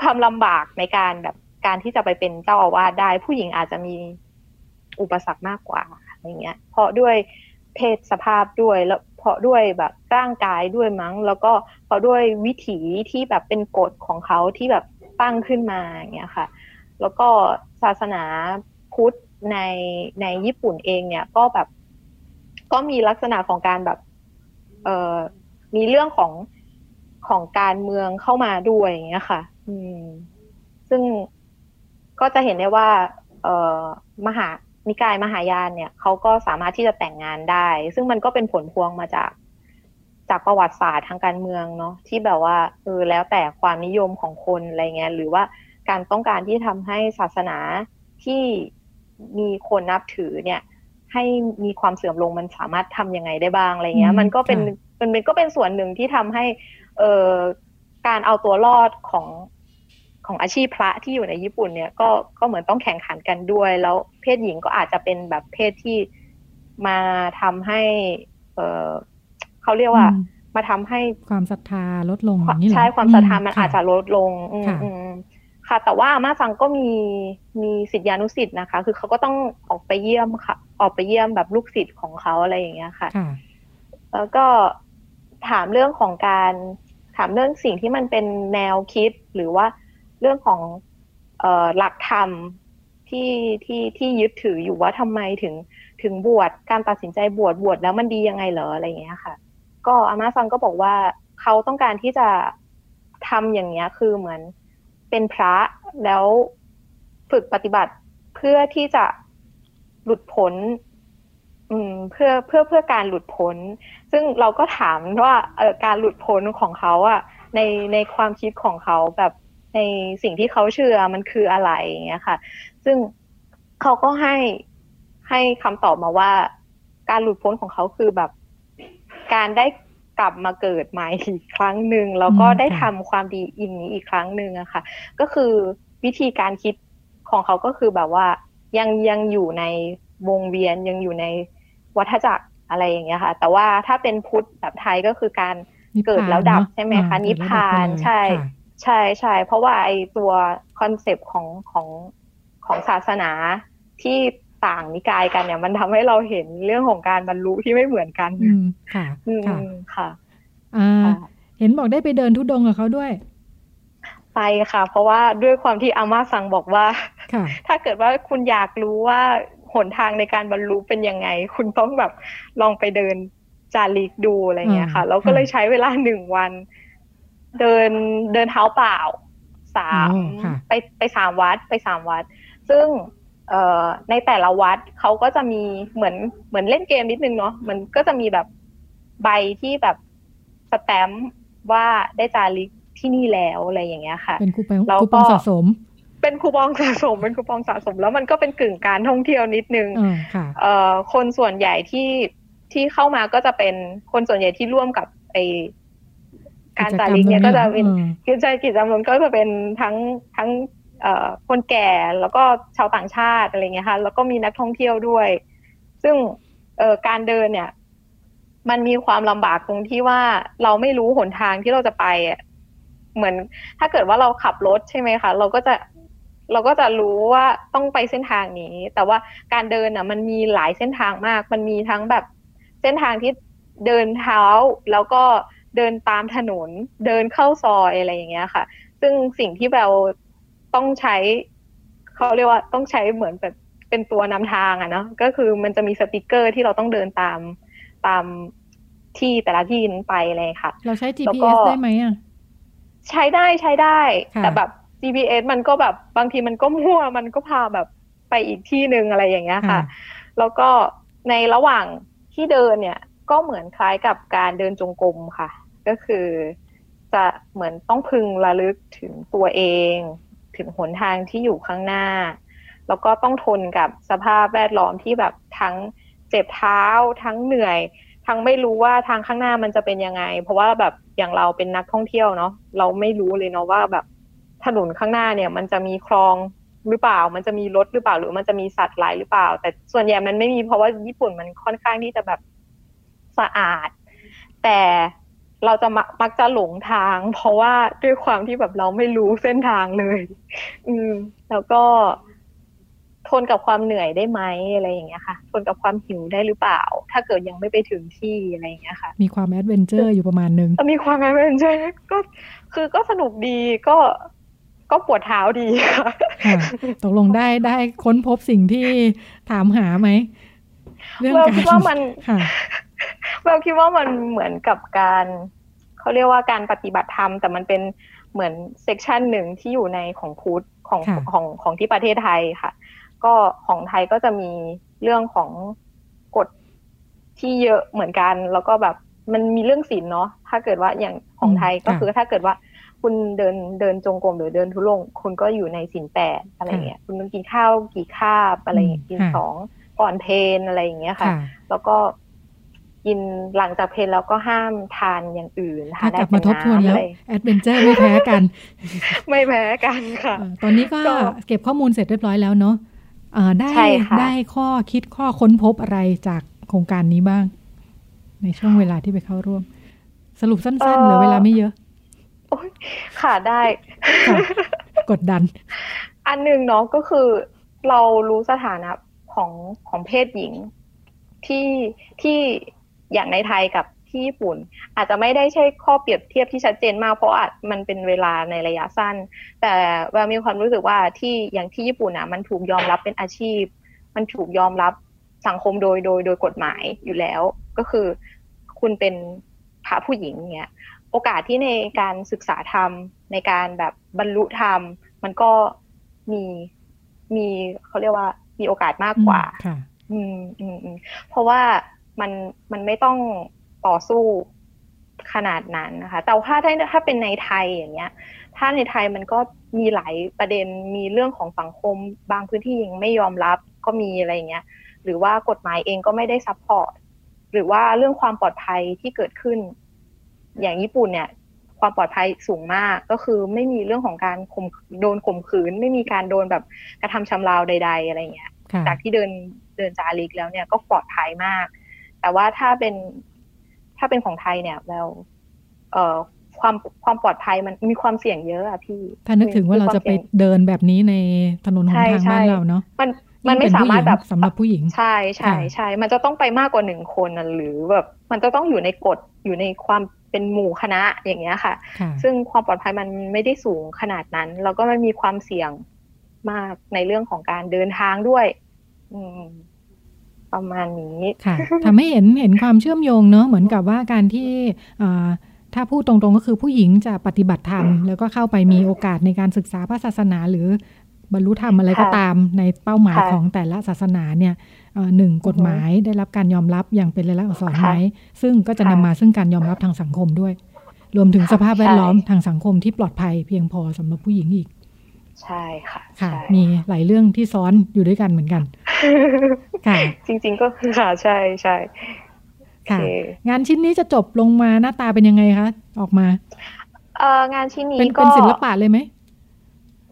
ความลำบากในการแบบการที่จะไปเป็นเจ้าอาวาสได้ ผู้หญิงอาจจะมีอุปสรรคมากกว่าอะไรเงี้ย เพราะด้วยเพศสภาพด้วยแล้วเพราะด้วยแบบร่างกายด้วยมั้ง แล้วก็เพราะด้วยวิถีที่แบบเป็นกฎของเขาที่แบบตั้งขึ้นมาอย่างเงี้ยค่ะ แล้วก็ศาสนาพุทธในในญี่ปุ่นเองเนี่ยก็แบบ ก็มีลักษณะของการแบบ เอ่อมีเรื่องของของการเมืองเข้ามาด้วยอย่างเงี้ยค่ะ อืมซึ่งก็จะเห็นได้ว่า เอ่อมหานิกายมหายานเนี่ยเขาก็สามารถที่จะแต่งงานได้ ซึ่งมันก็เป็นผลพวงมาจาก จากประวัติศาสตร์ทางการเมืองเนาะที่แบบว่าเออแล้วแต่ความนิยมของคนอะไรเงี้ยหรือว่าการต้องการที่ทำให้ศาสนาที่มีคนนับถือเนี่ย ให้มีความเสื่อมลงมันสามารถทํำยังไงได้บ้างอะไรเงี้ย มันก็เป็นมันเป็นก็เป็นส่วนหนึ่งที่ทำให้ เอ่อการเอาตัวรอดของ ของอาชีพพระที่อยู่ในญี่ปุ่นเนี่ยก็ก็เหมือนต้องแข่งขันกันด้วย แล้วเพศหญิงก็อาจจะเป็นแบบเพศที่มาทำให้ เออเขาเรียกว่า มาทำให้ความศรัทธาลดลงนี่ใช่ความศรัทธามันอาจจะลดลง อืมค่ะ แต่ว่ามาสังก็มีมีสิทธิานุสิทธิ์นะคะ คือเขาก็ต้องออกไปเยี่ยมค่ะ ออกไปเยี่ยมแบบลูกศิษย์ของเขาอะไรอย่างเงี้ยค่ะ แล้วก็ถามเรื่องของการถามเรื่องสิ่งที่มันเป็นแนวคิดหรือว่า เรื่องของออหลักธรรมที่ที่ที่ยึดถืออยู่ว่าทำไมถึงถึงบวชการตัดสินใจบวชบวชแล้วมันดียังไงเหรออะไรอย่างเงี้ยค่ะ ก็อามาซังก็บอกว่าเขาต้องการที่จะทำอย่างเงี้ยคือเหมือนเป็นพระแล้วฝึกปฏิบัติเพื่อที่จะหลุดพ้นเพื่อเพื่อเพื่อการหลุดพ้น ซึ่งเราก็ถามว่าเออการหลุดพ้นของเขาอะในในความคิดของเขาแบบ ในสิ่งที่เขาเชื่อมันคืออะไรอย่างเงี้ยค่ะ ซึ่งเขาก็ให้ให้คำตอบมาว่า การหลุดพ้นของเขาคือแบบ การได้กลับมาเกิดใหม่อีกครั้งหนึ่งแล้วก็ได้ทำความดีอินนี้อีกครั้งหนึ่งอะค่ะ ก็คือวิธีการคิดของเขาก็คือแบบว่ายังยังอยู่ในวงเวียนยังอยู่ในวัฏจักรอะไรอย่างเงี้ยค่ะ แต่ว่าถ้าเป็นพุทธแบบไทยก็คือการเกิดแล้วดับใช่ไหมคะนิพพานใช่ ใช่ใช่เพราะว่าไอตัวคอนเซปต์ของของของศาสนาที่ต่างนิกายกันเนี่ย มันทำให้เราเห็นเรื่องของการบรรลุที่ไม่เหมือนกันอืมค่ะอืมค่ะอ่าเห็นบอกได้ไปเดินทุดงกับเขาด้วย ไปค่ะ เพราะว่าด้วยความที่อาม่าสั่งบอกว่า ถ้าเกิดว่าคุณอยากรู้ว่าหนทางในการบรรลุเป็นยังไง คุณต้องแบบลองไปเดินจาริกดูอะไรเงี้ยค่ะ เราก็เลยใช้เวลาหนึ่งวัน เดินเดินเท้าเปล่าสามไปไปสามวัดไปสามวัด ซึ่งเอ่อในแต่ละวัดเขาก็จะมีเหมือนเหมือนเล่นเกมนิดนึงเนาะมันก็จะมีแบบใบที่แบบสแตมป์ว่าได้จาริกที่นี่แล้วอะไรอย่างเงี้ยค่ะ เป็นคูปองคูปองสะสม เป็นคูปองสะสมเป็นคูปองสะสม แล้วมันก็เป็นกึ่งการท่องเที่ยวนิดนึงเอ่อคนส่วนใหญ่ที่ที่เข้ามาก็จะเป็นคนส่วนใหญ่ที่ร่วมกับไอ การจ่ายลิงเนี่ยก็จะเป็นกิจใจกิจกรรมมันก็จะเป็นทั้งทั้งเอ่อคนแก่แล้วก็ชาวต่างชาติอะไรเงี้ยค่ะแล้วก็มีนักท่องเที่ยวด้วย ซึ่งเอ่อการเดินเนี่ย มันมีความลำบากตรงที่ว่าเราไม่รู้หนทางที่เราจะไปอะเหมือน ถ้าเกิดว่าเราขับรถใช่ไหมคะเราก็จะเราก็จะรู้ว่าต้องไปเส้นทางนี้ แต่ว่าการเดินอะ มันมีหลายเส้นทางมาก มันมีทั้งแบบเส้นทางที่เดินเท้าแล้วก็ เดินตามถนน เดินเข้าซอยอะไรอย่างเงี้ยค่ะ ซึ่งสิ่งที่แบลต้องใช้เขาเรียกว่าต้องใช้เหมือนแบบเป็นตัวนำทางอะเนาะก็คือมันจะมีสติกเกอร์ที่เราต้องเดินตามตามที่แต่ละที่นั้นไปเลยค่ะ เราใช้แล้วก็ GPS ได้ไหมอะใช้ได้ใช้ได้ค่ะแต่แบบ GPS มันก็แบบบางทีมันก็มั่วมันก็พาแบบไปอีกที่หนึ่งอะไรอย่างเงี้ยค่ะ แล้วก็ในระหว่างที่เดินเนี่ย ก็เหมือนคล้ายกับการเดินจงกรมค่ะ ก็คือ จะเหมือนต้องพึงระลึกถึงตัวเอง ถึงหนทางที่อยู่ข้างหน้า แล้วก็ต้องทนกับสภาพแวดล้อมที่แบบทั้งเจ็บเท้า ทั้งเหนื่อย ทั้งไม่รู้ว่าทางข้างหน้ามันจะเป็นยังไง เพราะว่าแบบอย่างเราเป็นนักท่องเที่ยวเนาะเราไม่รู้เลยเนาะว่าแบบถนนข้างหน้าเนี่ย มันจะมีคลองหรือเปล่า มันจะมีรถหรือเปล่า หรือมันจะมีสัตว์หลายหรือเปล่า แต่ส่วนใหญ่มันไม่มีเพราะว่าญี่ปุ่นมันค่อนข้างที่จะแบบสะอาด แต่ เราจะมักมักจะหลงทาง เพราะว่าด้วยความที่แบบเราไม่รู้เส้นทางเลย อืม แล้วก็ทนกับความเหนื่อยได้ไหมอะไรอย่างเงี้ยค่ะ ทนกับความหิวได้หรือเปล่า ถ้าเกิดยังไม่ไปถึงที่อะไรอย่างเงี้ยค่ะ มีความ adventure อยู่ประมาณนึงก็มีความแอดเวนเจอร์ก็คือก็สนุกดีก็ก็ปวดเท้าดีค่ะค่ะตกลงได้ได้ค้นพบสิ่งที่ถามหาไหมเราคิดว่ามันค่ะเราคิดว่ามันเหมือนกับการ เขาเรียกว่าการปฏิบัติธรรม แต่มันเป็นเหมือน section หนึ่งที่อยู่ในของพุทธของค่ะของของที่ประเทศไทยค่ะ ก็ของไทยก็จะมีเรื่องของกฎที่เยอะเหมือนกัน แล้วก็แบบมันมีเรื่องศีลเนาะถ้าเกิดว่าอย่างของไทยก็คือถ้าเกิดว่าคุณเดินเดินจงกรมหรือเดินธุดงค์คุณก็อยู่ในศีลแปดอะไรอย่างเงี้ยคุณต้องกินข้าวกี่คาบอะไรอย่างเงี้ยกินค่ะสองก่อนเพลอะไรอย่างเงี้ยค่ะค่ะแล้วก็ กินหลังจากเพลนแล้วก็ห้ามทานอย่างอื่นทาถ้านกได้ลับแต่มาทบทวนน้ำแล้อะวไรแอดเวนเจอร์ไม่แพ้กัน ไม่แพ้กันค่ะเอ่อตอนนี้ก็ก็เก็บข้อมูลเสร็จเรียบร้อยแล้วเนาะเอ่อได้ใช่ค่ะได้ข้อคิดข้อค้นพบอะไรจากโครงการนี้บ้าง ในช่วงเวลาที่ไปเข้าร่วม สรุปสั้นๆเหลือเวลาไม่เยอะโอ๊ยค่ะได้ค่ะกดดัน อันหนึ่งเนาะก็คือเรารู้สถานะของของเพศหญิงที่ที่ อย่างในไทยกับที่ญี่ปุ่น อาจจะไม่ได้ใช่ข้อเปรียบเทียบที่ชัดเจนมาก เพราะอาจมันเป็นเวลาในระยะสั้น แต่แววมีความรู้สึกว่าที่อย่างที่ญี่ปุ่นอะมันถูกยอมรับเป็นอาชีพ มันถูกยอมรับสังคมโดยโดยโดยกฎหมายอยู่แล้ว ก็คือคุณเป็นพระผู้หญิงเนี่ยโอกาสที่ในการศึกษาธรรม ในการแบบบรรลุธรรม มันก็มีมีเขาเรียกว่ามีโอกาสมากกว่าค่ะอืมอืมอืมเพราะว่า มันมันไม่ต้องต่อสู้ขนาดนั้นนะคะ แต่ว่าถ้าถ้าเป็นในไทยอย่างเงี้ย ถ้าในไทยมันก็มีหลายประเด็นมีเรื่องของสังคม บางพื้นที่ยังไม่ยอมรับก็มีอะไรเงี้ย หรือว่ากฎหมายเองก็ไม่ได้ support หรือว่าเรื่องความปลอดภัยที่เกิดขึ้น อย่างญี่ปุ่นเนี่ย ความปลอดภัยสูงมากก็คือไม่มีเรื่องของการข่มโดนข่มขืน ไม่มีการโดนแบบกระทำชำเราใด ๆ อะไรเงี้ยค่ะจากที่เดินเดินจาริกแล้วเนี่ยก็ปลอดภัยมาก แต่ว่าถ้าเป็นถ้าเป็นของไทยเนี่ยเราเอ่อความความปลอดภัยมันมีความเสี่ยงเยอะอะพี่ ถ้านึกถึงว่าเราจะไปเดินแบบนี้ในถนนหนใช่ทางใช่บ้านเราเนาะมันมันไม่ยิ่งเป็สามารถแบบผู้หญิงสำหรับผู้หญิง ใช่ใช่ค่ะใช่มันจะต้องไปมากกว่าหนึ่งคนน่ะหรือแบบมันจะต้องอยู่ในกฎอยู่ในความเป็นหมู่คณะอย่างเงี้ยค่ะค่ะซึ่งความปลอดภัยมันไม่ได้สูงขนาดนั้น แล้วก็มันมีความเสี่ยงมากในเรื่องของการเดินทางด้วย อืม ประมาณนี้ค่ะทำให้เห็นเห็นความเชื่อมโยงเนอะเหมือนกับว่าการที่อ่าถ้าพูดตรงๆก็คือผู้หญิงจะปฏิบัติธรรม แล้วก็เข้าไปมีโอกาสในการศึกษาพระศาสนา หรือบรรลุธรรมอะไรก็ค่ะตามในเป้าหมายค่ะของแต่ละศาสนาเนี่ยเอ่อหนึ่งกฎหมายได้รับการยอมรับอย่างเป็นลายลักษณ์อักษรไหมค่ะซึ่งก็จะนำค่ะมาซึ่งการยอมรับทางสังคมด้วย รวมถึงค่ะสภาพแวดล้อมใช่ทางสังคมที่ปลอดภัยเพียงพอสำหรับผู้หญิงอีก ใช่ค่ะค่ะใช่มีหลายเรื่องที่ซ้อนอยู่ด้วยกันเหมือนกัน ค่ะ จริง ๆ ก็คือค่ะใช่ใช่โอค่ะเคงานชิ้นนี้จะจบลงมาหน้าตาเป็นยังไงคะ ออกมาเอ่องานชิ้นนี้เป็นก็เป็นศิลปะเลยไหม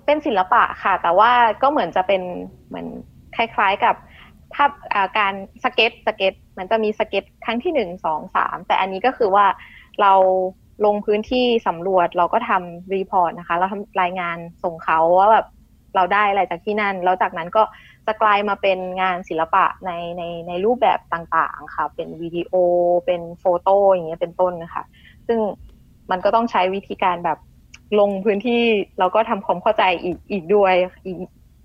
เป็นเป็นศิลปะค่ะ แต่ว่าก็เหมือนจะเป็นเหมือนคล้ายๆกับภาพการ sketch sketch มันจะมีสเก็ตครั้งที่หนึ่งสองสามแต่อันนี้ก็คือว่าเรา ลงพื้นที่สำรวจเราก็ทำ report นะคะ เราทำรายงานส่งเขาว่าแบบเราได้อะไรจากที่นั่น แล้วจากนั้นก็จะกลายมาเป็นงานศิลปะในในในรูปแบบต่างๆค่ะ เป็นวิดีโอ เป็น photo อย่างเงี้ยเป็นต้นนะคะซึ่งมันก็ต้องใช้วิธีการแบบลงพื้นที่แล้วก็ทำความเข้าใจอีกอีกด้วยอีก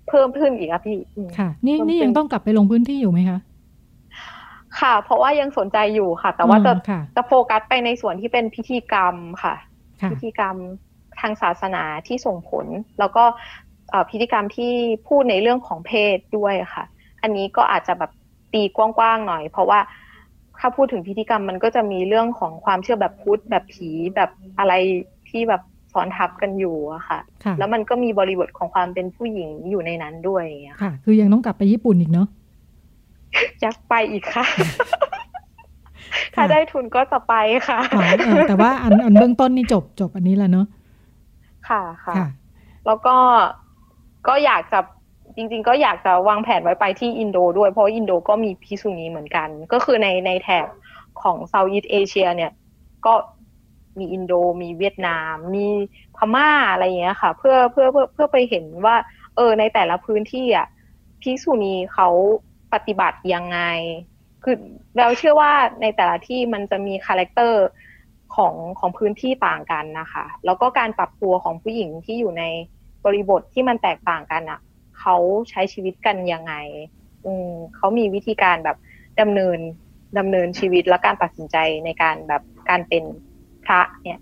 เพิ่มขึ้นอีกอะพี่ ค่ะ นี่นี่ยังต้องกลับไปลงพื้นที่อยู่ไหมคะ ค่ะ เพราะว่ายังสนใจอยู่ค่ะ แต่ว่าจะจะโฟกัสไปในส่วนที่เป็นพิธีกรรมค่ะ พิธีกรรมทางศาสนาที่ส่งผล แล้วก็พิธีกรรมที่พูดในเรื่องของเพศด้วยค่ะ อันนี้ก็อาจจะแบบตีกว้างๆหน่อย เพราะว่าถ้าพูดถึงพิธีกรรมมันก็จะมีเรื่องของความเชื่อแบบพุทธแบบผีแบบอะไรที่แบบซ้อนทับกันอยู่อะค่ะ แล้วมันก็มีบริบทของความเป็นผู้หญิงอยู่ในนั้นด้วยค่ะ คือยังต้องกลับไปญี่ปุ่นอีกเนาะ อยากไปอีกค่ะ ถ้าได้ทุนก็จะไปค่ะ แต่ว่าอันอันเบื้องต้นนี่จบจบอันนี้แล้วเนาะค่ะค่ะ แล้วก็ก็อยากจะจริง ๆ ก็อยากจะวางแผนไว้ไปที่อินโดด้วยเพราะอินโดก็มีพิษุนีเหมือนกัน ก็คือในในแถบของ Southeast Asia เนี่ย ก็มีอินโดมีเวียดนาม มีพม่าอะไรอย่างเงี้ยค่ะ เพื่อเพื่อเพื่อเพื่อไปเห็นว่า เออในแต่ละพื้นที่อะภิกษุณีเขา ปฏิบัติยังไง คือเราเชื่อว่าในแต่ละที่มันจะมี character ของของพื้นที่ต่างกันนะคะ แล้วก็การปรับตัวของผู้หญิงที่อยู่ในบริบทที่มันแตกต่างกันอะ่ะเขาใช้ชีวิตกันยังไง อืมเขามีวิธีการแบบดำเนินดำเนินชีวิตและการตัดสินใจในการแบบการเป็นพระเนี่ย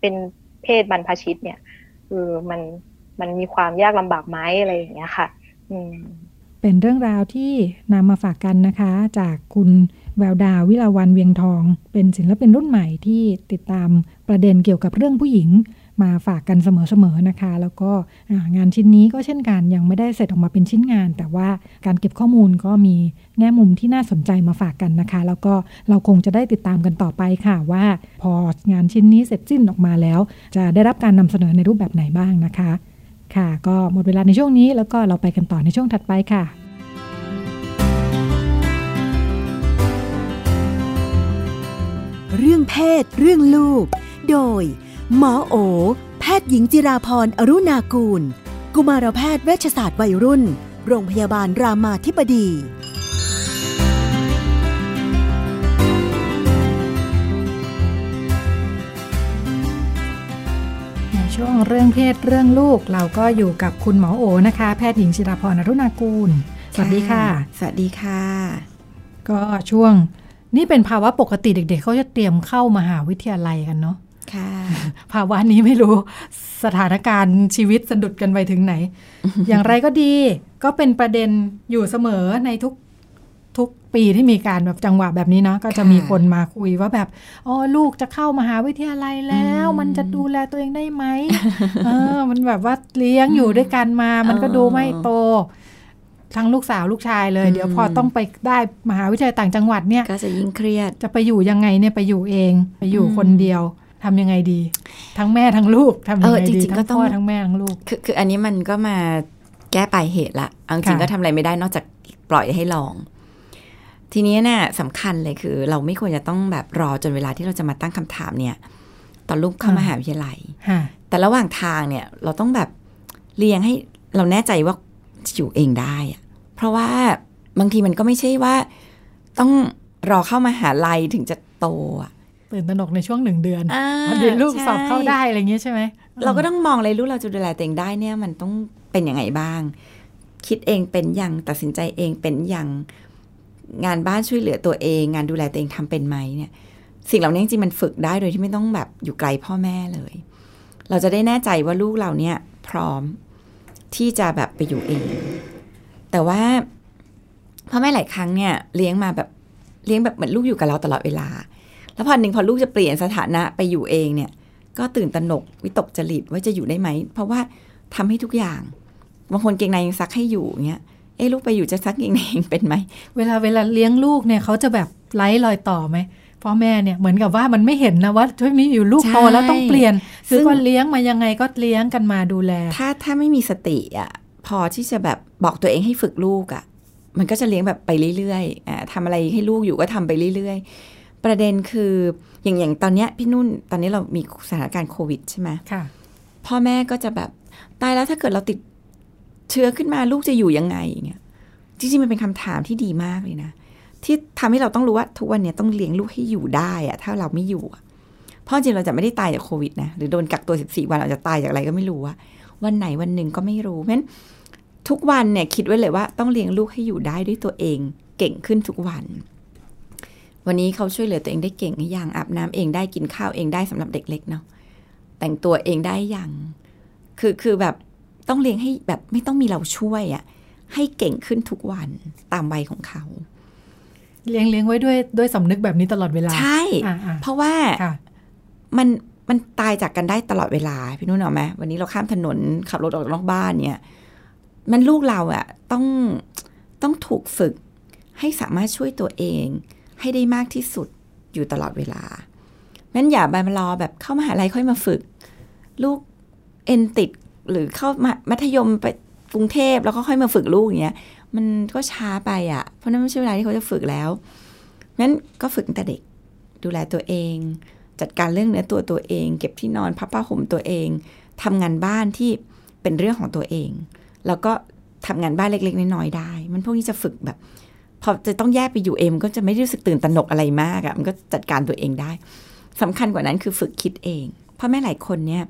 เป็นเพศบรรพชิตเนี่ยคือมันมันมีความยากลำบากไหมอะไรอย่างเงี้ยค่ะ อืม เป็นเรื่องราวที่นำมาฝากกันนะคะ จากคุณแววดาววิลาวันเวียงทอง เป็นศิลปินรุ่นใหม่ที่ติดตามประเด็นเกี่ยวกับเรื่องผู้หญิงมาฝากกันเสมอๆนะคะ แล้วก็งานชิ้นนี้ก็เช่นกันยังไม่ได้เสร็จออกมาเป็นชิ้นงาน แต่ว่าการเก็บข้อมูลก็มีแง่มุมที่น่าสนใจมาฝากกันนะคะ แล้วก็เราคงจะได้ติดตามกันต่อไปค่ะ ว่าพองานชิ้นนี้เสร็จสิ้นออกมาแล้ว จะได้รับการนำเสนอในรูปแบบไหนบ้างนะคะ ค่ะ ก็หมดเวลาในช่วงนี้แล้วก็เราไปกันต่อในช่วงถัดไปค่ะเรื่องเพศ เรื่องลูก โดย หมอโอ แพทย์หญิงจิราพรอรุณากูล กุมารแพทย์เวชศาสตร์วัยรุ่น โรงพยาบาลรามาธิบดี ในช่วงเรื่องเพศเรื่องลูกเราก็อยู่กับคุณหมอโอนะคะ แพทย์หญิงจิราพรอรุณากูล สวัสดีค่ะ สวัสดีค่ะ ก็ช่วงนี่เป็นภาวะปกติเด็ก ๆเขาจะเตรียมเข้ามหาวิทยาลัยกันเนาะภาวะนี้ไม่รู้สถานการณ์ชีวิตสะดุดกันไปถึงไหน อย่างไรก็ดี ก็เป็นประเด็นอยู่เสมอในทุก ทุกปีที่มีการแบบจังหวะแบบนี้เนาะก็จะมีคนมาคุยว่าแบบอ๋อลูกจะเข้ามหาวิทยาลัยแล้ว มันจะดูแลตัวเองได้ไหมเออ มันแบบว่าเลี้ยงอยู่ด้วยกันมา มันก็ดูไม่โตทั้งลูกสาวลูกชายเลย เดี๋ยวพอต้องไปได้มหาวิทยาลัยต่างจังหวัดเนี่ย ก็จะยิ่งเครียดจะไปอยู่ยังไงเนี่ยไปอยู่เอง ไปอยู่คนเดียวทำยังไงดี ทั้งแม่ทั้งลูกทำยังไงดีทั้งพ่อทั้งแม่ทั้งลูกคือคืออันนี้มันก็มาแก้ปลายเหตุละอังจริงก็ทำอะไรไม่ได้นอกจากปล่อยให้ลอง ทีนี้เนี่ยสำคัญเลยคือ เราไม่ควรจะต้องแบบรอจนเวลาที่เราจะมาตั้งคำถามเนี่ย ตอนลูกเข้ามาหาวิทยาลัยแต่ระหว่างทางเนี่ย เราต้องแบบเลี้ยงให้เราแน่ใจว่าอยู่เองได้อะเพราะว่าบางทีมันก็ไม่ใช่ว่า ต้องรอเข้ามาหาลัยถึงจะโตอะตื่นตระหนกในช่วงหนึ่งเดือนเดี๋ยวลูกสอบเข้าได้อะไรเงี้ยใช่ไหมเราก็ต้องมองเลยลูกเราจะดูแลตัวเองได้เนี่ย มันต้องเป็นยังไงบ้าง คิดเองเป็นอย่างตัดสินใจเองเป็นอย่าง งานบ้านช่วยเหลือตัวเอง งานดูแลตัวเองทำเป็นไหมเนี่ยสิ่งเหล่านี้จริงๆมันฝึกได้โดยที่ไม่ต้องแบบอยู่ไกลพ่อแม่เลย เราจะได้แน่ใจว่าลูกเราเนี่ยพร้อมที่จะแบบไปอยู่เอง แต่ว่าพ่อแม่หลายครั้งเนี่ยเลี้ยงมาแบบเลี้ยงแบบเหมือนลูกอยู่กับเราตลอดเวลา แล้วพอหนึ่งพอลูกจะเปลี่ยนสถานะไปอยู่เองเนี่ย ก็ตื่นตระหนกวิตกจริตว่าจะอยู่ได้ไหม เพราะว่าทำให้ทุกอย่าง บางคนเกงในยังซักให้อยู่เงี้ย เอ้ลูกไปอยู่จะซักเกงในเองเป็นไหม เวลาเวลาเลี้ยงลูกเนี่ยเขาจะแบบไร้รอยต่อไหมพ่อแม่เนี่ยเหมือนกับว่ามันไม่เห็นนะว่าช่วยมีอยู่ลูกใช่โตแล้วต้องเปลี่ยนซึ่คืองก็เลี้ยงมายังไงก็เลี้ยงกันมาดูแล ถ้าถ้าไม่มีสติอะพอที่จะแบบบอกตัวเองให้ฝึกลูกอะ มันก็จะเลี้ยงแบบไปเรื่อยๆอ่าทำอะไรให้ลูกอยู่ก็ทำไปเรื่อยๆ ประเด็นคืออย่างอย่างตอนเนี้ยพี่นุ่นตอนนี้เรามีสถานการณ์โควิดใช่ไหมค่ะพ่อแม่ก็จะแบบตายแล้วถ้าเกิดเราติด เชื้อขึ้นมาลูกจะอยู่ยังไงเนี่ยจริงๆมันเป็นคำถามที่ดีมากเลยนะ ที่ทำให้เราต้องรู้ว่าทุกวันเนี้ยต้องเลี้ยงลูกให้อยู่ได้อะถ้าเราไม่อยู่เพราะจริงเราจะไม่ได้ตายจากโควิดนะหรือโดนกักตัว 14 วันเราจะตายจากอะไรก็ไม่รู้อะวันไหนวันหนึ่งก็ไม่รู้เพราะฉะนั้นทุกวันเนี่ยคิดไว้เลยว่าต้องเลี้ยงลูกให้อยู่ได้ด้วยตัวเองเก่งขึ้นทุกวัน วันนี้เขาช่วยเหลือตัวเองได้เก่งหรือยังอาบน้ำเองได้กินข้าวเองได้สำหรับเด็กเล็กเนาะแต่งตัวเองได้ยังคือคือแบบ ต้องเลี้ยงให้แบบไม่ต้องมีเราช่วยอะให้เก่งขึ้นทุกวันตามวัยของเขา เลี้ยงเลี้ยงไว้ด้วยด้วยสำนึกแบบนี้ตลอดเวลา ใช่อ่าอ่าเพราะว่าค่ะมันมันตายจากกันได้ตลอดเวลา พี่นุ่นเอาไหมวันนี้เราข้ามถนนขับรถออกนอกบ้านเนี่ย มันลูกเราอะต้องต้องถูกฝึกให้สามารถช่วยตัวเอง ให้ได้มากที่สุดอยู่ตลอดเวลางั้นอย่าไปมารอแบบเข้ามหาลัยค่อยมาฝึก ลูกเอ็นติด หรือเข้ามามัธยมไปกรุงเทพแล้วก็ค่อยมาฝึกลูกอย่างเงี้ย มันก็ช้าไปอะเพราะนั่นไม่ใช่เวลาที่เขาจะฝึกแล้วงั้นก็ฝึกตั้งแต่เด็กดูแลตัวเอง จัดการเรื่องเนื้อตัวตัวเอง เก็บที่นอนพับผ้าห่มตัวเองทำงานบ้านที่เป็นเรื่องของตัวเอง แล้วก็ทำงานบ้านเล็กๆน้อยๆได้ มันพวกนี้จะฝึกแบบ พอจะต้องแยกไปอยู่เองมันก็จะไม่รู้สึกตื่นตระหนกอะไรมากอะ่ะมันก็จัดการตัวเองได้สำคัญกว่านั้นคือฝึกคิดเองพ่อแม่หลายคนเนี่ย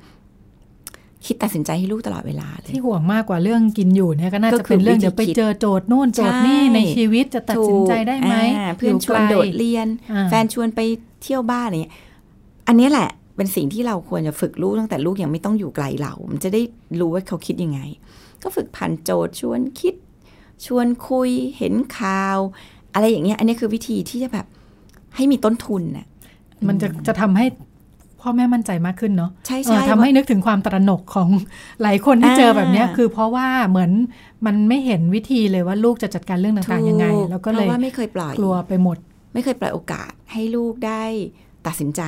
คิดตัดสินใจให้ลูกตลอดเวลาเลยที่ห่วงมากกว่าเรื่องกินอยู่เนี่ยก็น่าก็จะคือเป็นเรื่องวิธีเดี๋ยวไปคิดเจอโจทย์โน่นโจทย์นี่ใช่ในชีวิตจะตัดสินใจได้ไหมอ่าเพื่อนชวนยู่ไกลโดดเรียนอ่าแฟนชวนไปเที่ยวบ้านอะไรเงี้ยอันเนี้ยแหละเป็นสิ่งที่เราควรจะฝึกลูกตั้งแต่ลูกยังไม่ต้องอยู่ไกลเรา มันจะได้รู้ว่าเขาคิดยังไง ก็ฝึกผ่านโจทย์ชวนคิด ชวนคุยเห็นข่าว อะไรอย่างเงี้ย อันนี้คือวิธีที่จะแบบให้มีต้นทุนน่ะมันจะจะทำให้ พ่อแม่มั่นใจมากขึ้นเนาะใช่เอใช่อทำให้นึกถึงความตระหนกของหลายคนที่อ่าเจอแบบเนี้ยคือเพราะว่าเหมือนมันไม่เห็นวิธีเลยว่าลูกจะจัดการเรื่องต่างๆยังไงถูแล้วก็เพเลยราะว่าไม่เคยปล่อยกลัวไปหมด ไม่เคยปล่อยโอกาสให้ลูกได้ตัดสินใจ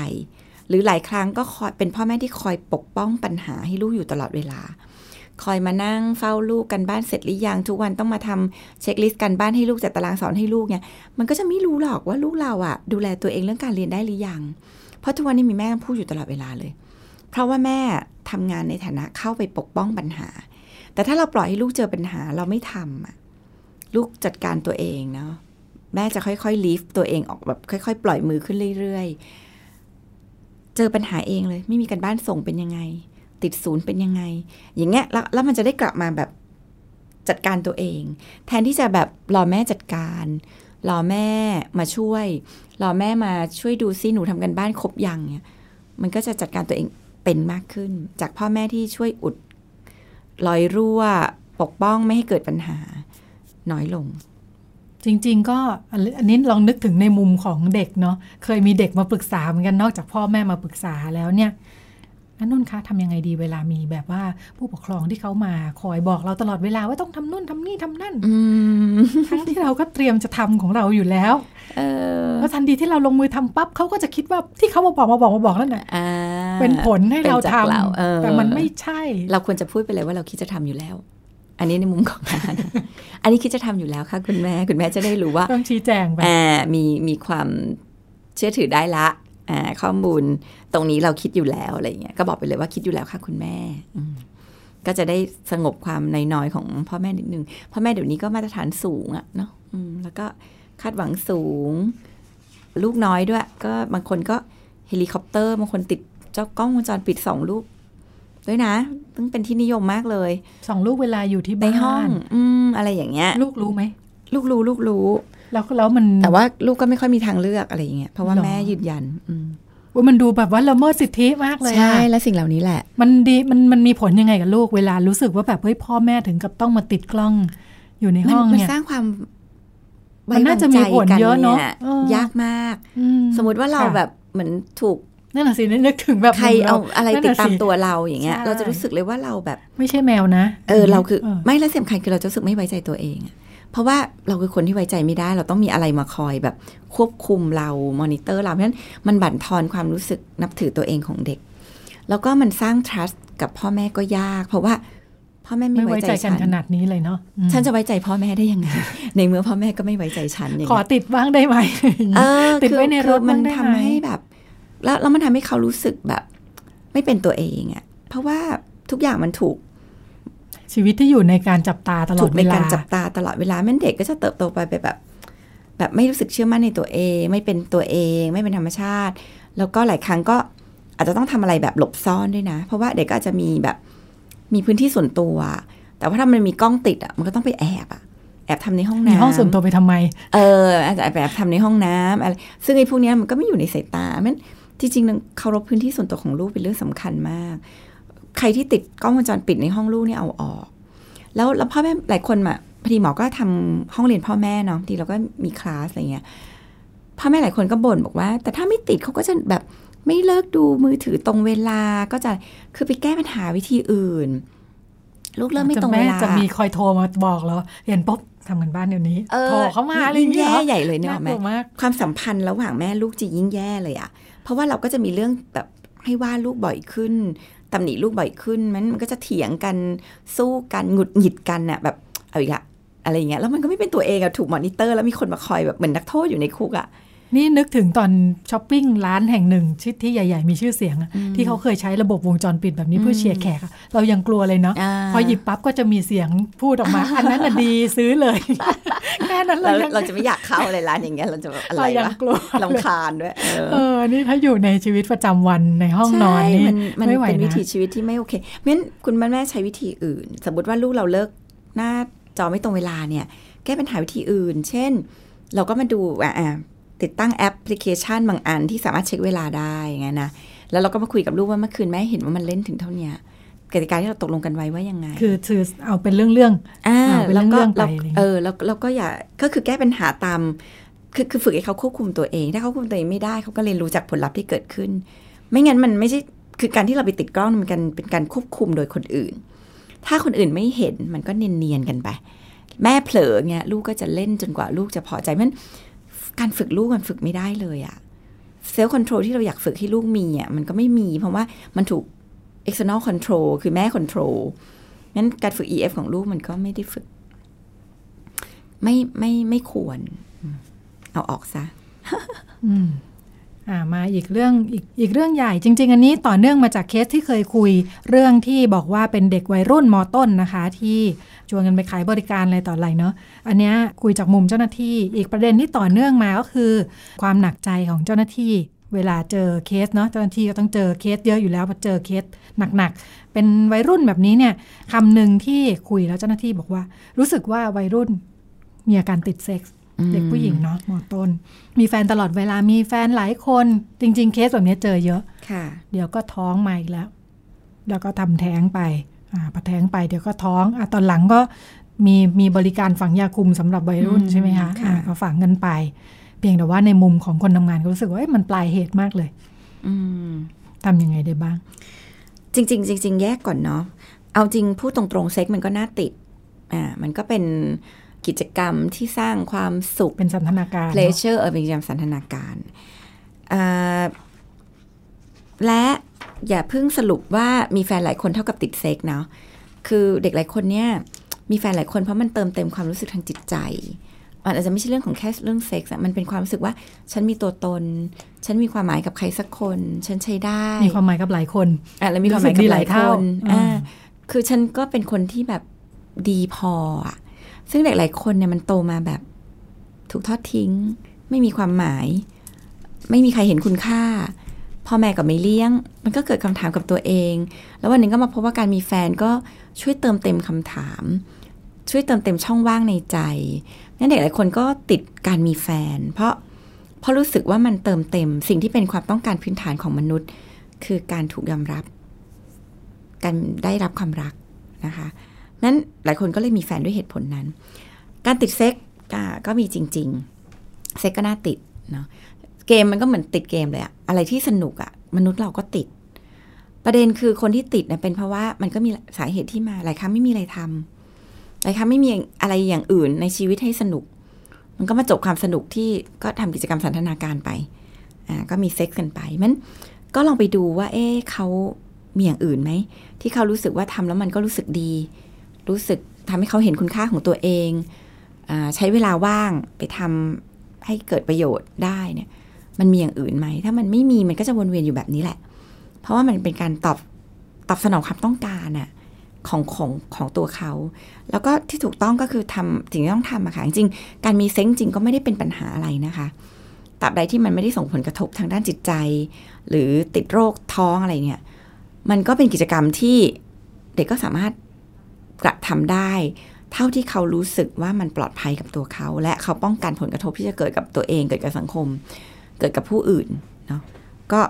หรือหลายครั้งก็คอยเป็นพ่อแม่ที่คอยปกป้องปัญหาให้ลูกอยู่ตลอดเวลา คอยมานั่งเฝ้าลูกกันบ้านเสร็จหรือยังทุกวันต้องมาทำเช็คลิสต์กันบ้านให้ลูกจัดตารางสอนให้ลูกเนี่ยมันก็จะไม่รู้หรอกว่าลูกเราอะดูแลตัวเองเรื่องการเรียนได้หรือยัง เพราะทุกวันนี้มีแม่พูดอยู่ตลอดเวลาเลย เพราะว่าแม่ทำงานในฐานะเข้าไปปกป้องปัญหา แต่ถ้าเราปล่อยให้ลูกเจอปัญหาเราไม่ทำลูกจัดการตัวเองเนาะแม่จะค่อยๆลีฟตัวเองออกแบบค่อย ๆ ปล่อยมือขึ้นเรื่อยๆ เจอปัญหาเองเลย ไม่มีการบ้านส่งเป็นยังไง ติดศูนย์เป็นยังไง อย่างเงี้ยแล้วแล้วมันจะได้กลับมาแบบจัดการตัวเอง แทนที่จะแบบรอแม่จัดการ รอแม่มาช่วย รอแม่มาช่วยดูซิหนูทำกันบ้านครบยังเนี่ย มันก็จะจัดการตัวเองเป็นมากขึ้น จากพ่อแม่ที่ช่วยอุดรอยรั่วปกป้องไม่ให้เกิดปัญหาน้อยลง จริง ๆ ก็อันอันนี้ลองนึกถึงในมุมของเด็กเนาะเคยมีเด็กมาปรึกษาเหมือนกันนอกจากพ่อแม่มาปรึกษาแล้วเนี่ย อันนุ่นคะทำยังไงดีเวลามีแบบว่าผู้ปกครองที่เขามาคอยบอกเราตลอดเวลาว่าต้องทำนู่นทำนี่ทำนั่นอืมทั้งที่เราก็เตรียมจะทำของเราอยู่แล้วเออแล้วทันทีที่เราลงมือทำปั๊บเขาก็จะคิดว่าที่เขามาบอกมาบอกมาบอกนั่นน่ะอ่าเป็นผลให้เราป็นทจากเราเออำแต่มันไม่ใช่ เราควรจะพูดไปเลยว่าเราคิดจะทำอยู่แล้วอันนี้ในมุมของงานอันนี้คิดจะทำอยู่แล้วค่ะ คุณแม่ คุณแม่จะได้รู้ว่า ต้องชี้แจงไปอ่ามีมีความเชื่อถือได้ละอ่า ข้อมูลตรงนี้เราคิดอยู่แล้วอะไรเงี้ยก็บอกไปเลยว่าคิดอยู่แล้วค่ะคุณแม่อืมก็จะได้สงบความน้อยๆของพ่อแม่นิดนึงพ่อแม่เดี๋ยวนี้ก็มาตรฐานสูงอะเนาะอืมแล้วก็คาดหวังสูง ลูกน้อยด้วย ก็บางคนก็เฮลิคอปเตอร์บางคนติดเจ้ากล้องวงจรปิดสองลูกด้วยนะซึ่งเป็นที่นิยมมากเลยสองลูกเวลาอยู่ที่ในบ้านห้อง อืมอะไรอย่างเงี้ย ลูกรู้ไหมลูกรู้ลูกรู้ แล้วแล้วมันแต่ว่าลูกก็ไม่ค่อยมีทางเลือกอะไรอย่างเงี้ยเพราะว่าหรอแม่ยืนยันอืมว่ามันดูแบบว่าละเมิดสิทธิมากเลยใช่อะและสิ่งเหล่านี้แหละ มันดีมันมันมีผลยังไงกับลูกเวลารู้สึกว่าแบบเฮ้ยพ่อแม่ถึงกับต้องมาติดกล้องอยู่ในมันห้องมันเนี่ยสร้างความมันน่าจะมีผลเยอะเนอะไว้วางใจกัเออยากมากอืสมมติว่าเราค่ะแบบเหมือนถูกนั่นน่ะสินึกถึงแบบใครเอาอะไรนั่นติดน่ะตามสิตัวเราอย่างเงี้ยใช่เราจะรู้สึกเลยว่าเราแบบ ไม่ใช่แมวนะ เออเราคือเออไม่และสำคัญคือเราจะรู้สึกไม่ไว้ใจตัวเองอะ เพราะว่าเราคือคนที่ไว้ใจไม่ได้ เราต้องมีอะไรมาคอยแบบควบคุมเรามอนิเตอร์เราเพราะฉะนั้นมันบั่นทอนความรู้สึกนับถือตัวเองของเด็ก แล้วก็มันสร้าง trust กับพ่อแม่ก็ยาก เพราะว่าพ่อแม่ไม่ไม่ไว้ไว้ใจใจกัฉันนขนาดนี้เลยเนาะอืมฉันจะไว้ใจพ่อแม่ได้ยังไง ในเมื่อพ่อแม่ก็ไม่ไว้ใจฉันอย่างขอเงี้ยติดบ้างได้ไหมเออติดไว้ในรถคือมันบ้างได้ทำไหมให้แบบ แล้วแล้วมันทำให้เขารู้สึกแบบ ไม่เป็นตัวเองอะเพราะว่าทุกอย่างมันถูก ชีวิตที่อยู่ในการจับตาตลอถูดกเวในลาการจับตาตลอดเวลาแม่นเด็กก็จะเติบโตไปไปแบบแบบไม่รู้สึกเชื่อมั่นในตัวเอง ไม่เป็นตัวเอง ไม่เป็นธรรมชาติ แล้วก็หลายครั้งก็อาจจะต้องทำอะไรแบบหลบซ่อนด้วยนะ เพราะว่าเด็กก็อาจจะมีแบบมีพื้นที่ส่วนตัว แต่ว่าถ้ามันมีกล้องติดอะมันก็ต้องไปแอบอะแอบทำในห้องมีน้ำห้องส่วนตัวไปทำไม เอออาจจะแบบทำในห้องน้ำอะไรซึ่งไอ้พวกเนี้ยมันก็ไม่อยู่ในสายตามันที่จริงๆเคารพพื้นที่ส่วนตัวของลูกเป็นเรื่องสำคัญมาก ใครที่ติดกล้องวงจรปิดในห้องลูกเนี่ยเอาออก แล้วแล้วพ่อแม่หลายคนมาพอดีหมอก็ทำห้องเรียนพ่อแม่เนาะบางทีเราก็มีคลาสอะไรเงี้ยพ่อแม่หลายคนก็บ่นบอกว่า แต่ถ้าไม่ติดเขาก็จะแบบไม่เลิกดูมือถือตรงเวลาก็จะคือไปแก้ปัญหาวิธีอื่น ลูกเริ่มไม่ตรงเวลาจะมีคอยโทรมาบอกเหรอเห็นปุ๊บทำกันบ้านเดี๋ยวนี้ออโทรเข้ามาอะไรอย่างยิ่เงี้ยแย่เหรอใหญ่เลยเนี่ยน่าแม่กลัวมากความสัมพันธ์ระหว่างแม่ลูกจะยิ่งแย่เลยอะเพราะว่าเราก็จะมีเรื่องแบบให้ว่าลูกบ่อยขึ้น ตำหนิลูกบ่อยขึ้นมันมันก็จะเถียงกันสู้กันหงุดหงิดกันอะแบบเอาอีกละอะไรอย่างเงี้ยแล้วมันก็ไม่เป็นตัวเองอะถูกมอนิเตอร์แล้วมีคนมาคอยแบบเหมือนนักโทษอยู่ในคุกอะ นี่นึกถึงตอนช้อปปิ้งร้านแห่งหนึ่งที่ที่ใหญ่ ๆ มีชื่อเสียงอะที่เขาเคยใช้ระบบวงจรปิดแบบนี้เพื่อเชียร์แขกอะเรายังกลัวเลยเนาะาพอหยิบปั๊บก็จะมีเสียงพูดออกมา อันนั้นน่ะดีซื้อเลยแค่นั้นเราเรายังเราจะไม่อยากเข้าอะไรร้านอย่างเงี้ยเราจะแบบอะไรเรายังวะกลัวรำคาญด้วยเออเออนี่ถ้าอยู่ในชีวิตประจำวันในห้องนอนใช่นี่มันมันไม่ไหวเป็นวินะถีชีวิตที่ไม่โอเคเพราะฉะนั้นคุณแม่แม่ใช้วิธีอื่น สมมติว่าลูกเราเลิกหน้าจอไม่ตรงเวลาเนี่ยแก้ปัญหาวิธีอื่น เช่น เราก็มาดูอะอะ ติดตั้งแอปพลิเคชันบางอันที่สามารถเช็คเวลาได้ไงนะ แล้วเราก็มาคุยกับลูกว่าเมื่อคืนแม่เห็นว่ามันเล่นถึงเท่าเนี้ยกติกาที่เราตกลงกันไว้ว่ายังไง คือคือเอาเป็นเรื่องอ่าอ่าเป็นแล้วก็เรื่องๆไปเราอะไรอย่างเงี้ยเออแล้วแล้วก็อย่าก็คือแก้ปัญหาตามคือคือฝึกให้เขาควบคุมตัวเอง ถ้าเขาควบคุมตัวเองไม่ได้เขาก็เรียนรู้จากผลลัพธ์ที่เกิดขึ้น ไม่งั้นมันไม่ใช่คือการที่เราไปติดกล้องมันกันเป็นการควบคุมโดยคนอื่น ถ้าคนอื่นไม่เห็นมันก็เนียนๆกันไป แม่เผลอเงี้ยลูกก็จะเล่นจนกว่าลูกจะพอใจมัน การฝึกลูกมันฝึกไม่ได้เลยอะเซลล์คอนโทรลที่เราอยากฝึกให้ลูกมีอะมันก็ไม่มี เพราะว่ามันถูก external control คือแม่ control งั้นการฝึก EF ของลูกมันก็ไม่ได้ฝึก ไม่ไม่ไม่ควร เอาออกซะ มอ่ามาอีกเรื่องอีกอีกเรื่องใหญ่จริง ๆ อันนี้ต่อเนื่องมาจากเคสที่เคยคุย เรื่องที่บอกว่าเป็นเด็กวัยรุ่นมต้นนะคะ ที่ชวนกันไปขายบริการอะไรต่ออะไรเนาะอันเนี้ยคุยจากมุมเจ้าหน้าที่ อีกประเด็นที่ต่อเนื่องมาก็คือ ความหนักใจของเจ้าหน้าที่ เวลาเจอเคสเนาะเจ้าหน้าที่ก็ต้องเจอเคสเยอะอยู่แล้วพอเจอเคสหนักๆเป็นวัยรุ่นแบบนี้เนี่ยคำหนึ่งที่คุยแล้วเจ้าหน้าที่บอกว่า รู้สึกว่าวัยรุ่นมีอาการติดเซ็กส์ เด็กผู้หญิงเนาะมอต้น มีแฟนตลอดเวลามีแฟนหลายคน จริง ๆ เคสแบบนี้เจอเยอะค่ะ เดี๋ยวก็ท้องมาอีกแล้ว แล้วก็ทำแท้งไปอ่าพอแท้งไปเดี๋ยวก็ท้องอะตอนหลังก็มีมีบริการฝังยาคุมสำหรับวัยรุ่นอืมใช่ไหมคะค่ะอ่าก็ฝังกันไป เพียงแต่ว่าในมุมของคนทำงานก็รู้สึกว่าเอ้ยมันปลายเหตุมากเลย อืมทำยังไงได้บ้าง จริง ๆ จริง ๆ แยกก่อนเนาะเอาจริงพูดตรงๆเซ็กมันก็น่าติดอ่ามันก็เป็น กิจกรรมที่สร้างความสุข เป็นสันทนาการเนอะ pleasure เออเป็นกิจกรรมสันทนาการอ่าและอย่าเพิ่งสรุปว่ามีแฟนหลายคนเท่ากับติดเซ็กเนาะ คือเด็กหลายคนเนี่ยมีแฟนหลายคนเพราะมันเติมเต็มความรู้สึกทางจิตใจ มันอาจจะไม่ใช่เรื่องของแค่เรื่องเซ็กส์อะมันเป็นความรู้สึกว่าฉันมีตัวตน ฉันมีความหมายกับใครสักคน ฉันใช้ได้ มีความหมายกับหลายคนอะแล้วมีความหมายกับหลายคนรู้สึกดีหลายเท่าอ่าอืมคือฉันก็เป็นคนที่แบบดีพออะ ซึ่งเด็กหลายคนเนี่ยมันโตมาแบบถูกทอดทิ้ง ไม่มีความหมาย ไม่มีใครเห็นคุณค่าพ่อแม่ก็ไม่เลี้ยง มันก็เกิดคำถามกับตัวเอง แล้ววันหนึ่งก็มาพบว่าการมีแฟนก็ช่วยเติมเต็มคำถาม ช่วยเติมเต็มช่องว่างในใจงั้นเด็กหลายคนก็ติดการมีแฟน เพราะเพราะรู้สึกว่ามันเติมเต็ม สิ่งที่เป็นความต้องการพื้นฐานของมนุษย์ คือการถูกยอมรับ การได้รับความรักนะคะ นั้นหลายคนก็เลยมีแฟนด้วยเหตุผลนั้น การติดเซ็กก็มีจริง ๆ เซ็กก็น่าติดเนาะเกมมันก็เหมือนติดเกมเลยอะอะไรที่สนุกอะมนุษย์เราก็ติด ประเด็นคือคนที่ติดเนี่ยเป็นเพราะว่ามันก็มีสาเหตุที่มาหลายครั้งไม่มีอะไรทำนะคะไม่มีอะไรอย่างอื่นในชีวิตให้สนุก มันก็มาจบความสนุกที่ก็ทำกิจกรรมสันทนาการไปอ่าก็มีเซ็กซ์กันไปมันก็ลองไปดูว่า เอ๊ะเขามีอย่างอื่นไหมที่เขารู้สึกว่าทำแล้วมันก็รู้สึกดี รู้สึกทำให้เขาเห็นคุณค่าของตัวเองอใช้เวลาว่างไปทำให้เกิดประโยชน์ได้เนี่ย มันมีอย่างอื่นไหม ถ้ามันไม่มีมันก็จะวนเวียนอยู่แบบนี้แหละ เพราะว่ามันเป็นการตอบตอบสนองความต้องการอะของของของตัวเขา แล้วก็ที่ถูกต้องก็คือทำสิ่งที่ต้องทำอะค่ะจริงการมีเซ็งจริงก็ไม่ได้เป็นปัญหาอะไรนะคะตราบใดที่มันไม่ได้ส่งผลกระทบทางด้านจิตใจ หรือติดโรคท้องอะไรเนี่ย มันก็เป็นกิจกรรมที่เด็กก็สามารถ กระทำได้ เท่าที่เขารู้สึกว่ามันปลอดภัยกับตัวเขา และเขาป้องกันผลกระทบที่จะเกิดกับตัวเองเกิดกับสังคม เกิดกับผู้อื่นเนาะก็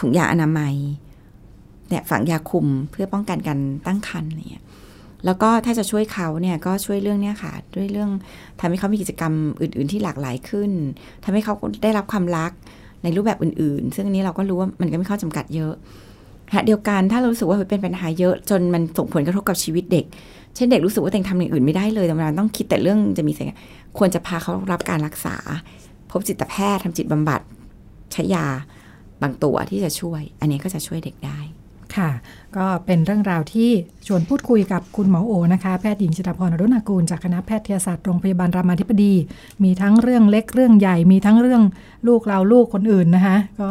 ถุงยาอนามัยเนี่ยฝังยาคุมเพื่อป้องกันการตั้งครรภ์อะไรเงี้ยแล้วก็ถ้าจะช่วยเขาเนี่ยก็ช่วยเรื่องเนี้ยค่ะ ด้วยเรื่องทำให้เขามีกิจกรรมอื่น ๆ ที่หลากหลายขึ้นทำให้เขาได้รับความรักในรูปแบบอื่น ๆ ซึ่งอันนี้เราก็รู้ว่ามันก็ไมีข้อจำกัดเยอะ ขณะเดียวกันถ้าเรารู้สึกว่าเป็นปัญหาเยอะจนมันส่งผลกระทบกับชีวิตเด็ก เช่นเด็กรู้สึกว่าตัวเองทำอย่างอื่นไม่ได้เลยแต่เวลาต้องคิดแต่เรื่องจะมีสิ่งควรจะพาเขารับการรักษา พบจิตแพทย์ทำจิตบำบัดใช้ยาบางตัวที่จะช่วย อันนี้ก็จะช่วยเด็กได้ ค่ะ ก็เป็นเรื่องราวที่ชวนพูดคุยกับคุณหมอโอนะคะ แพทย์หญิงจิตรพรอรุณากูลจากคณะแพทยศาสตร์โรงพยาบาลรามาธิบดี มีทั้งเรื่องเล็กเรื่องใหญ่ มีทั้งเรื่องลูกเราลูกคนอื่นนะคะ ก็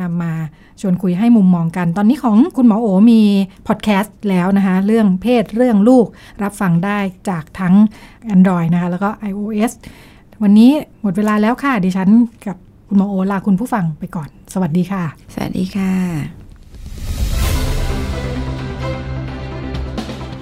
นำมาชวนคุยให้มุมมองกัน ตอนนี้ของคุณหมอโอมีพอดแคสต์แล้วนะคะ เรื่องเพศเรื่องลูกรับฟังได้จากทั้ง Android นะคะแล้วก็ iOS วันนี้หมดเวลาแล้วค่ะดิฉันกับคุณหมอโอลาคุณผู้ฟังไปก่อน สวัสดีค่ะ สวัสดีค่ะ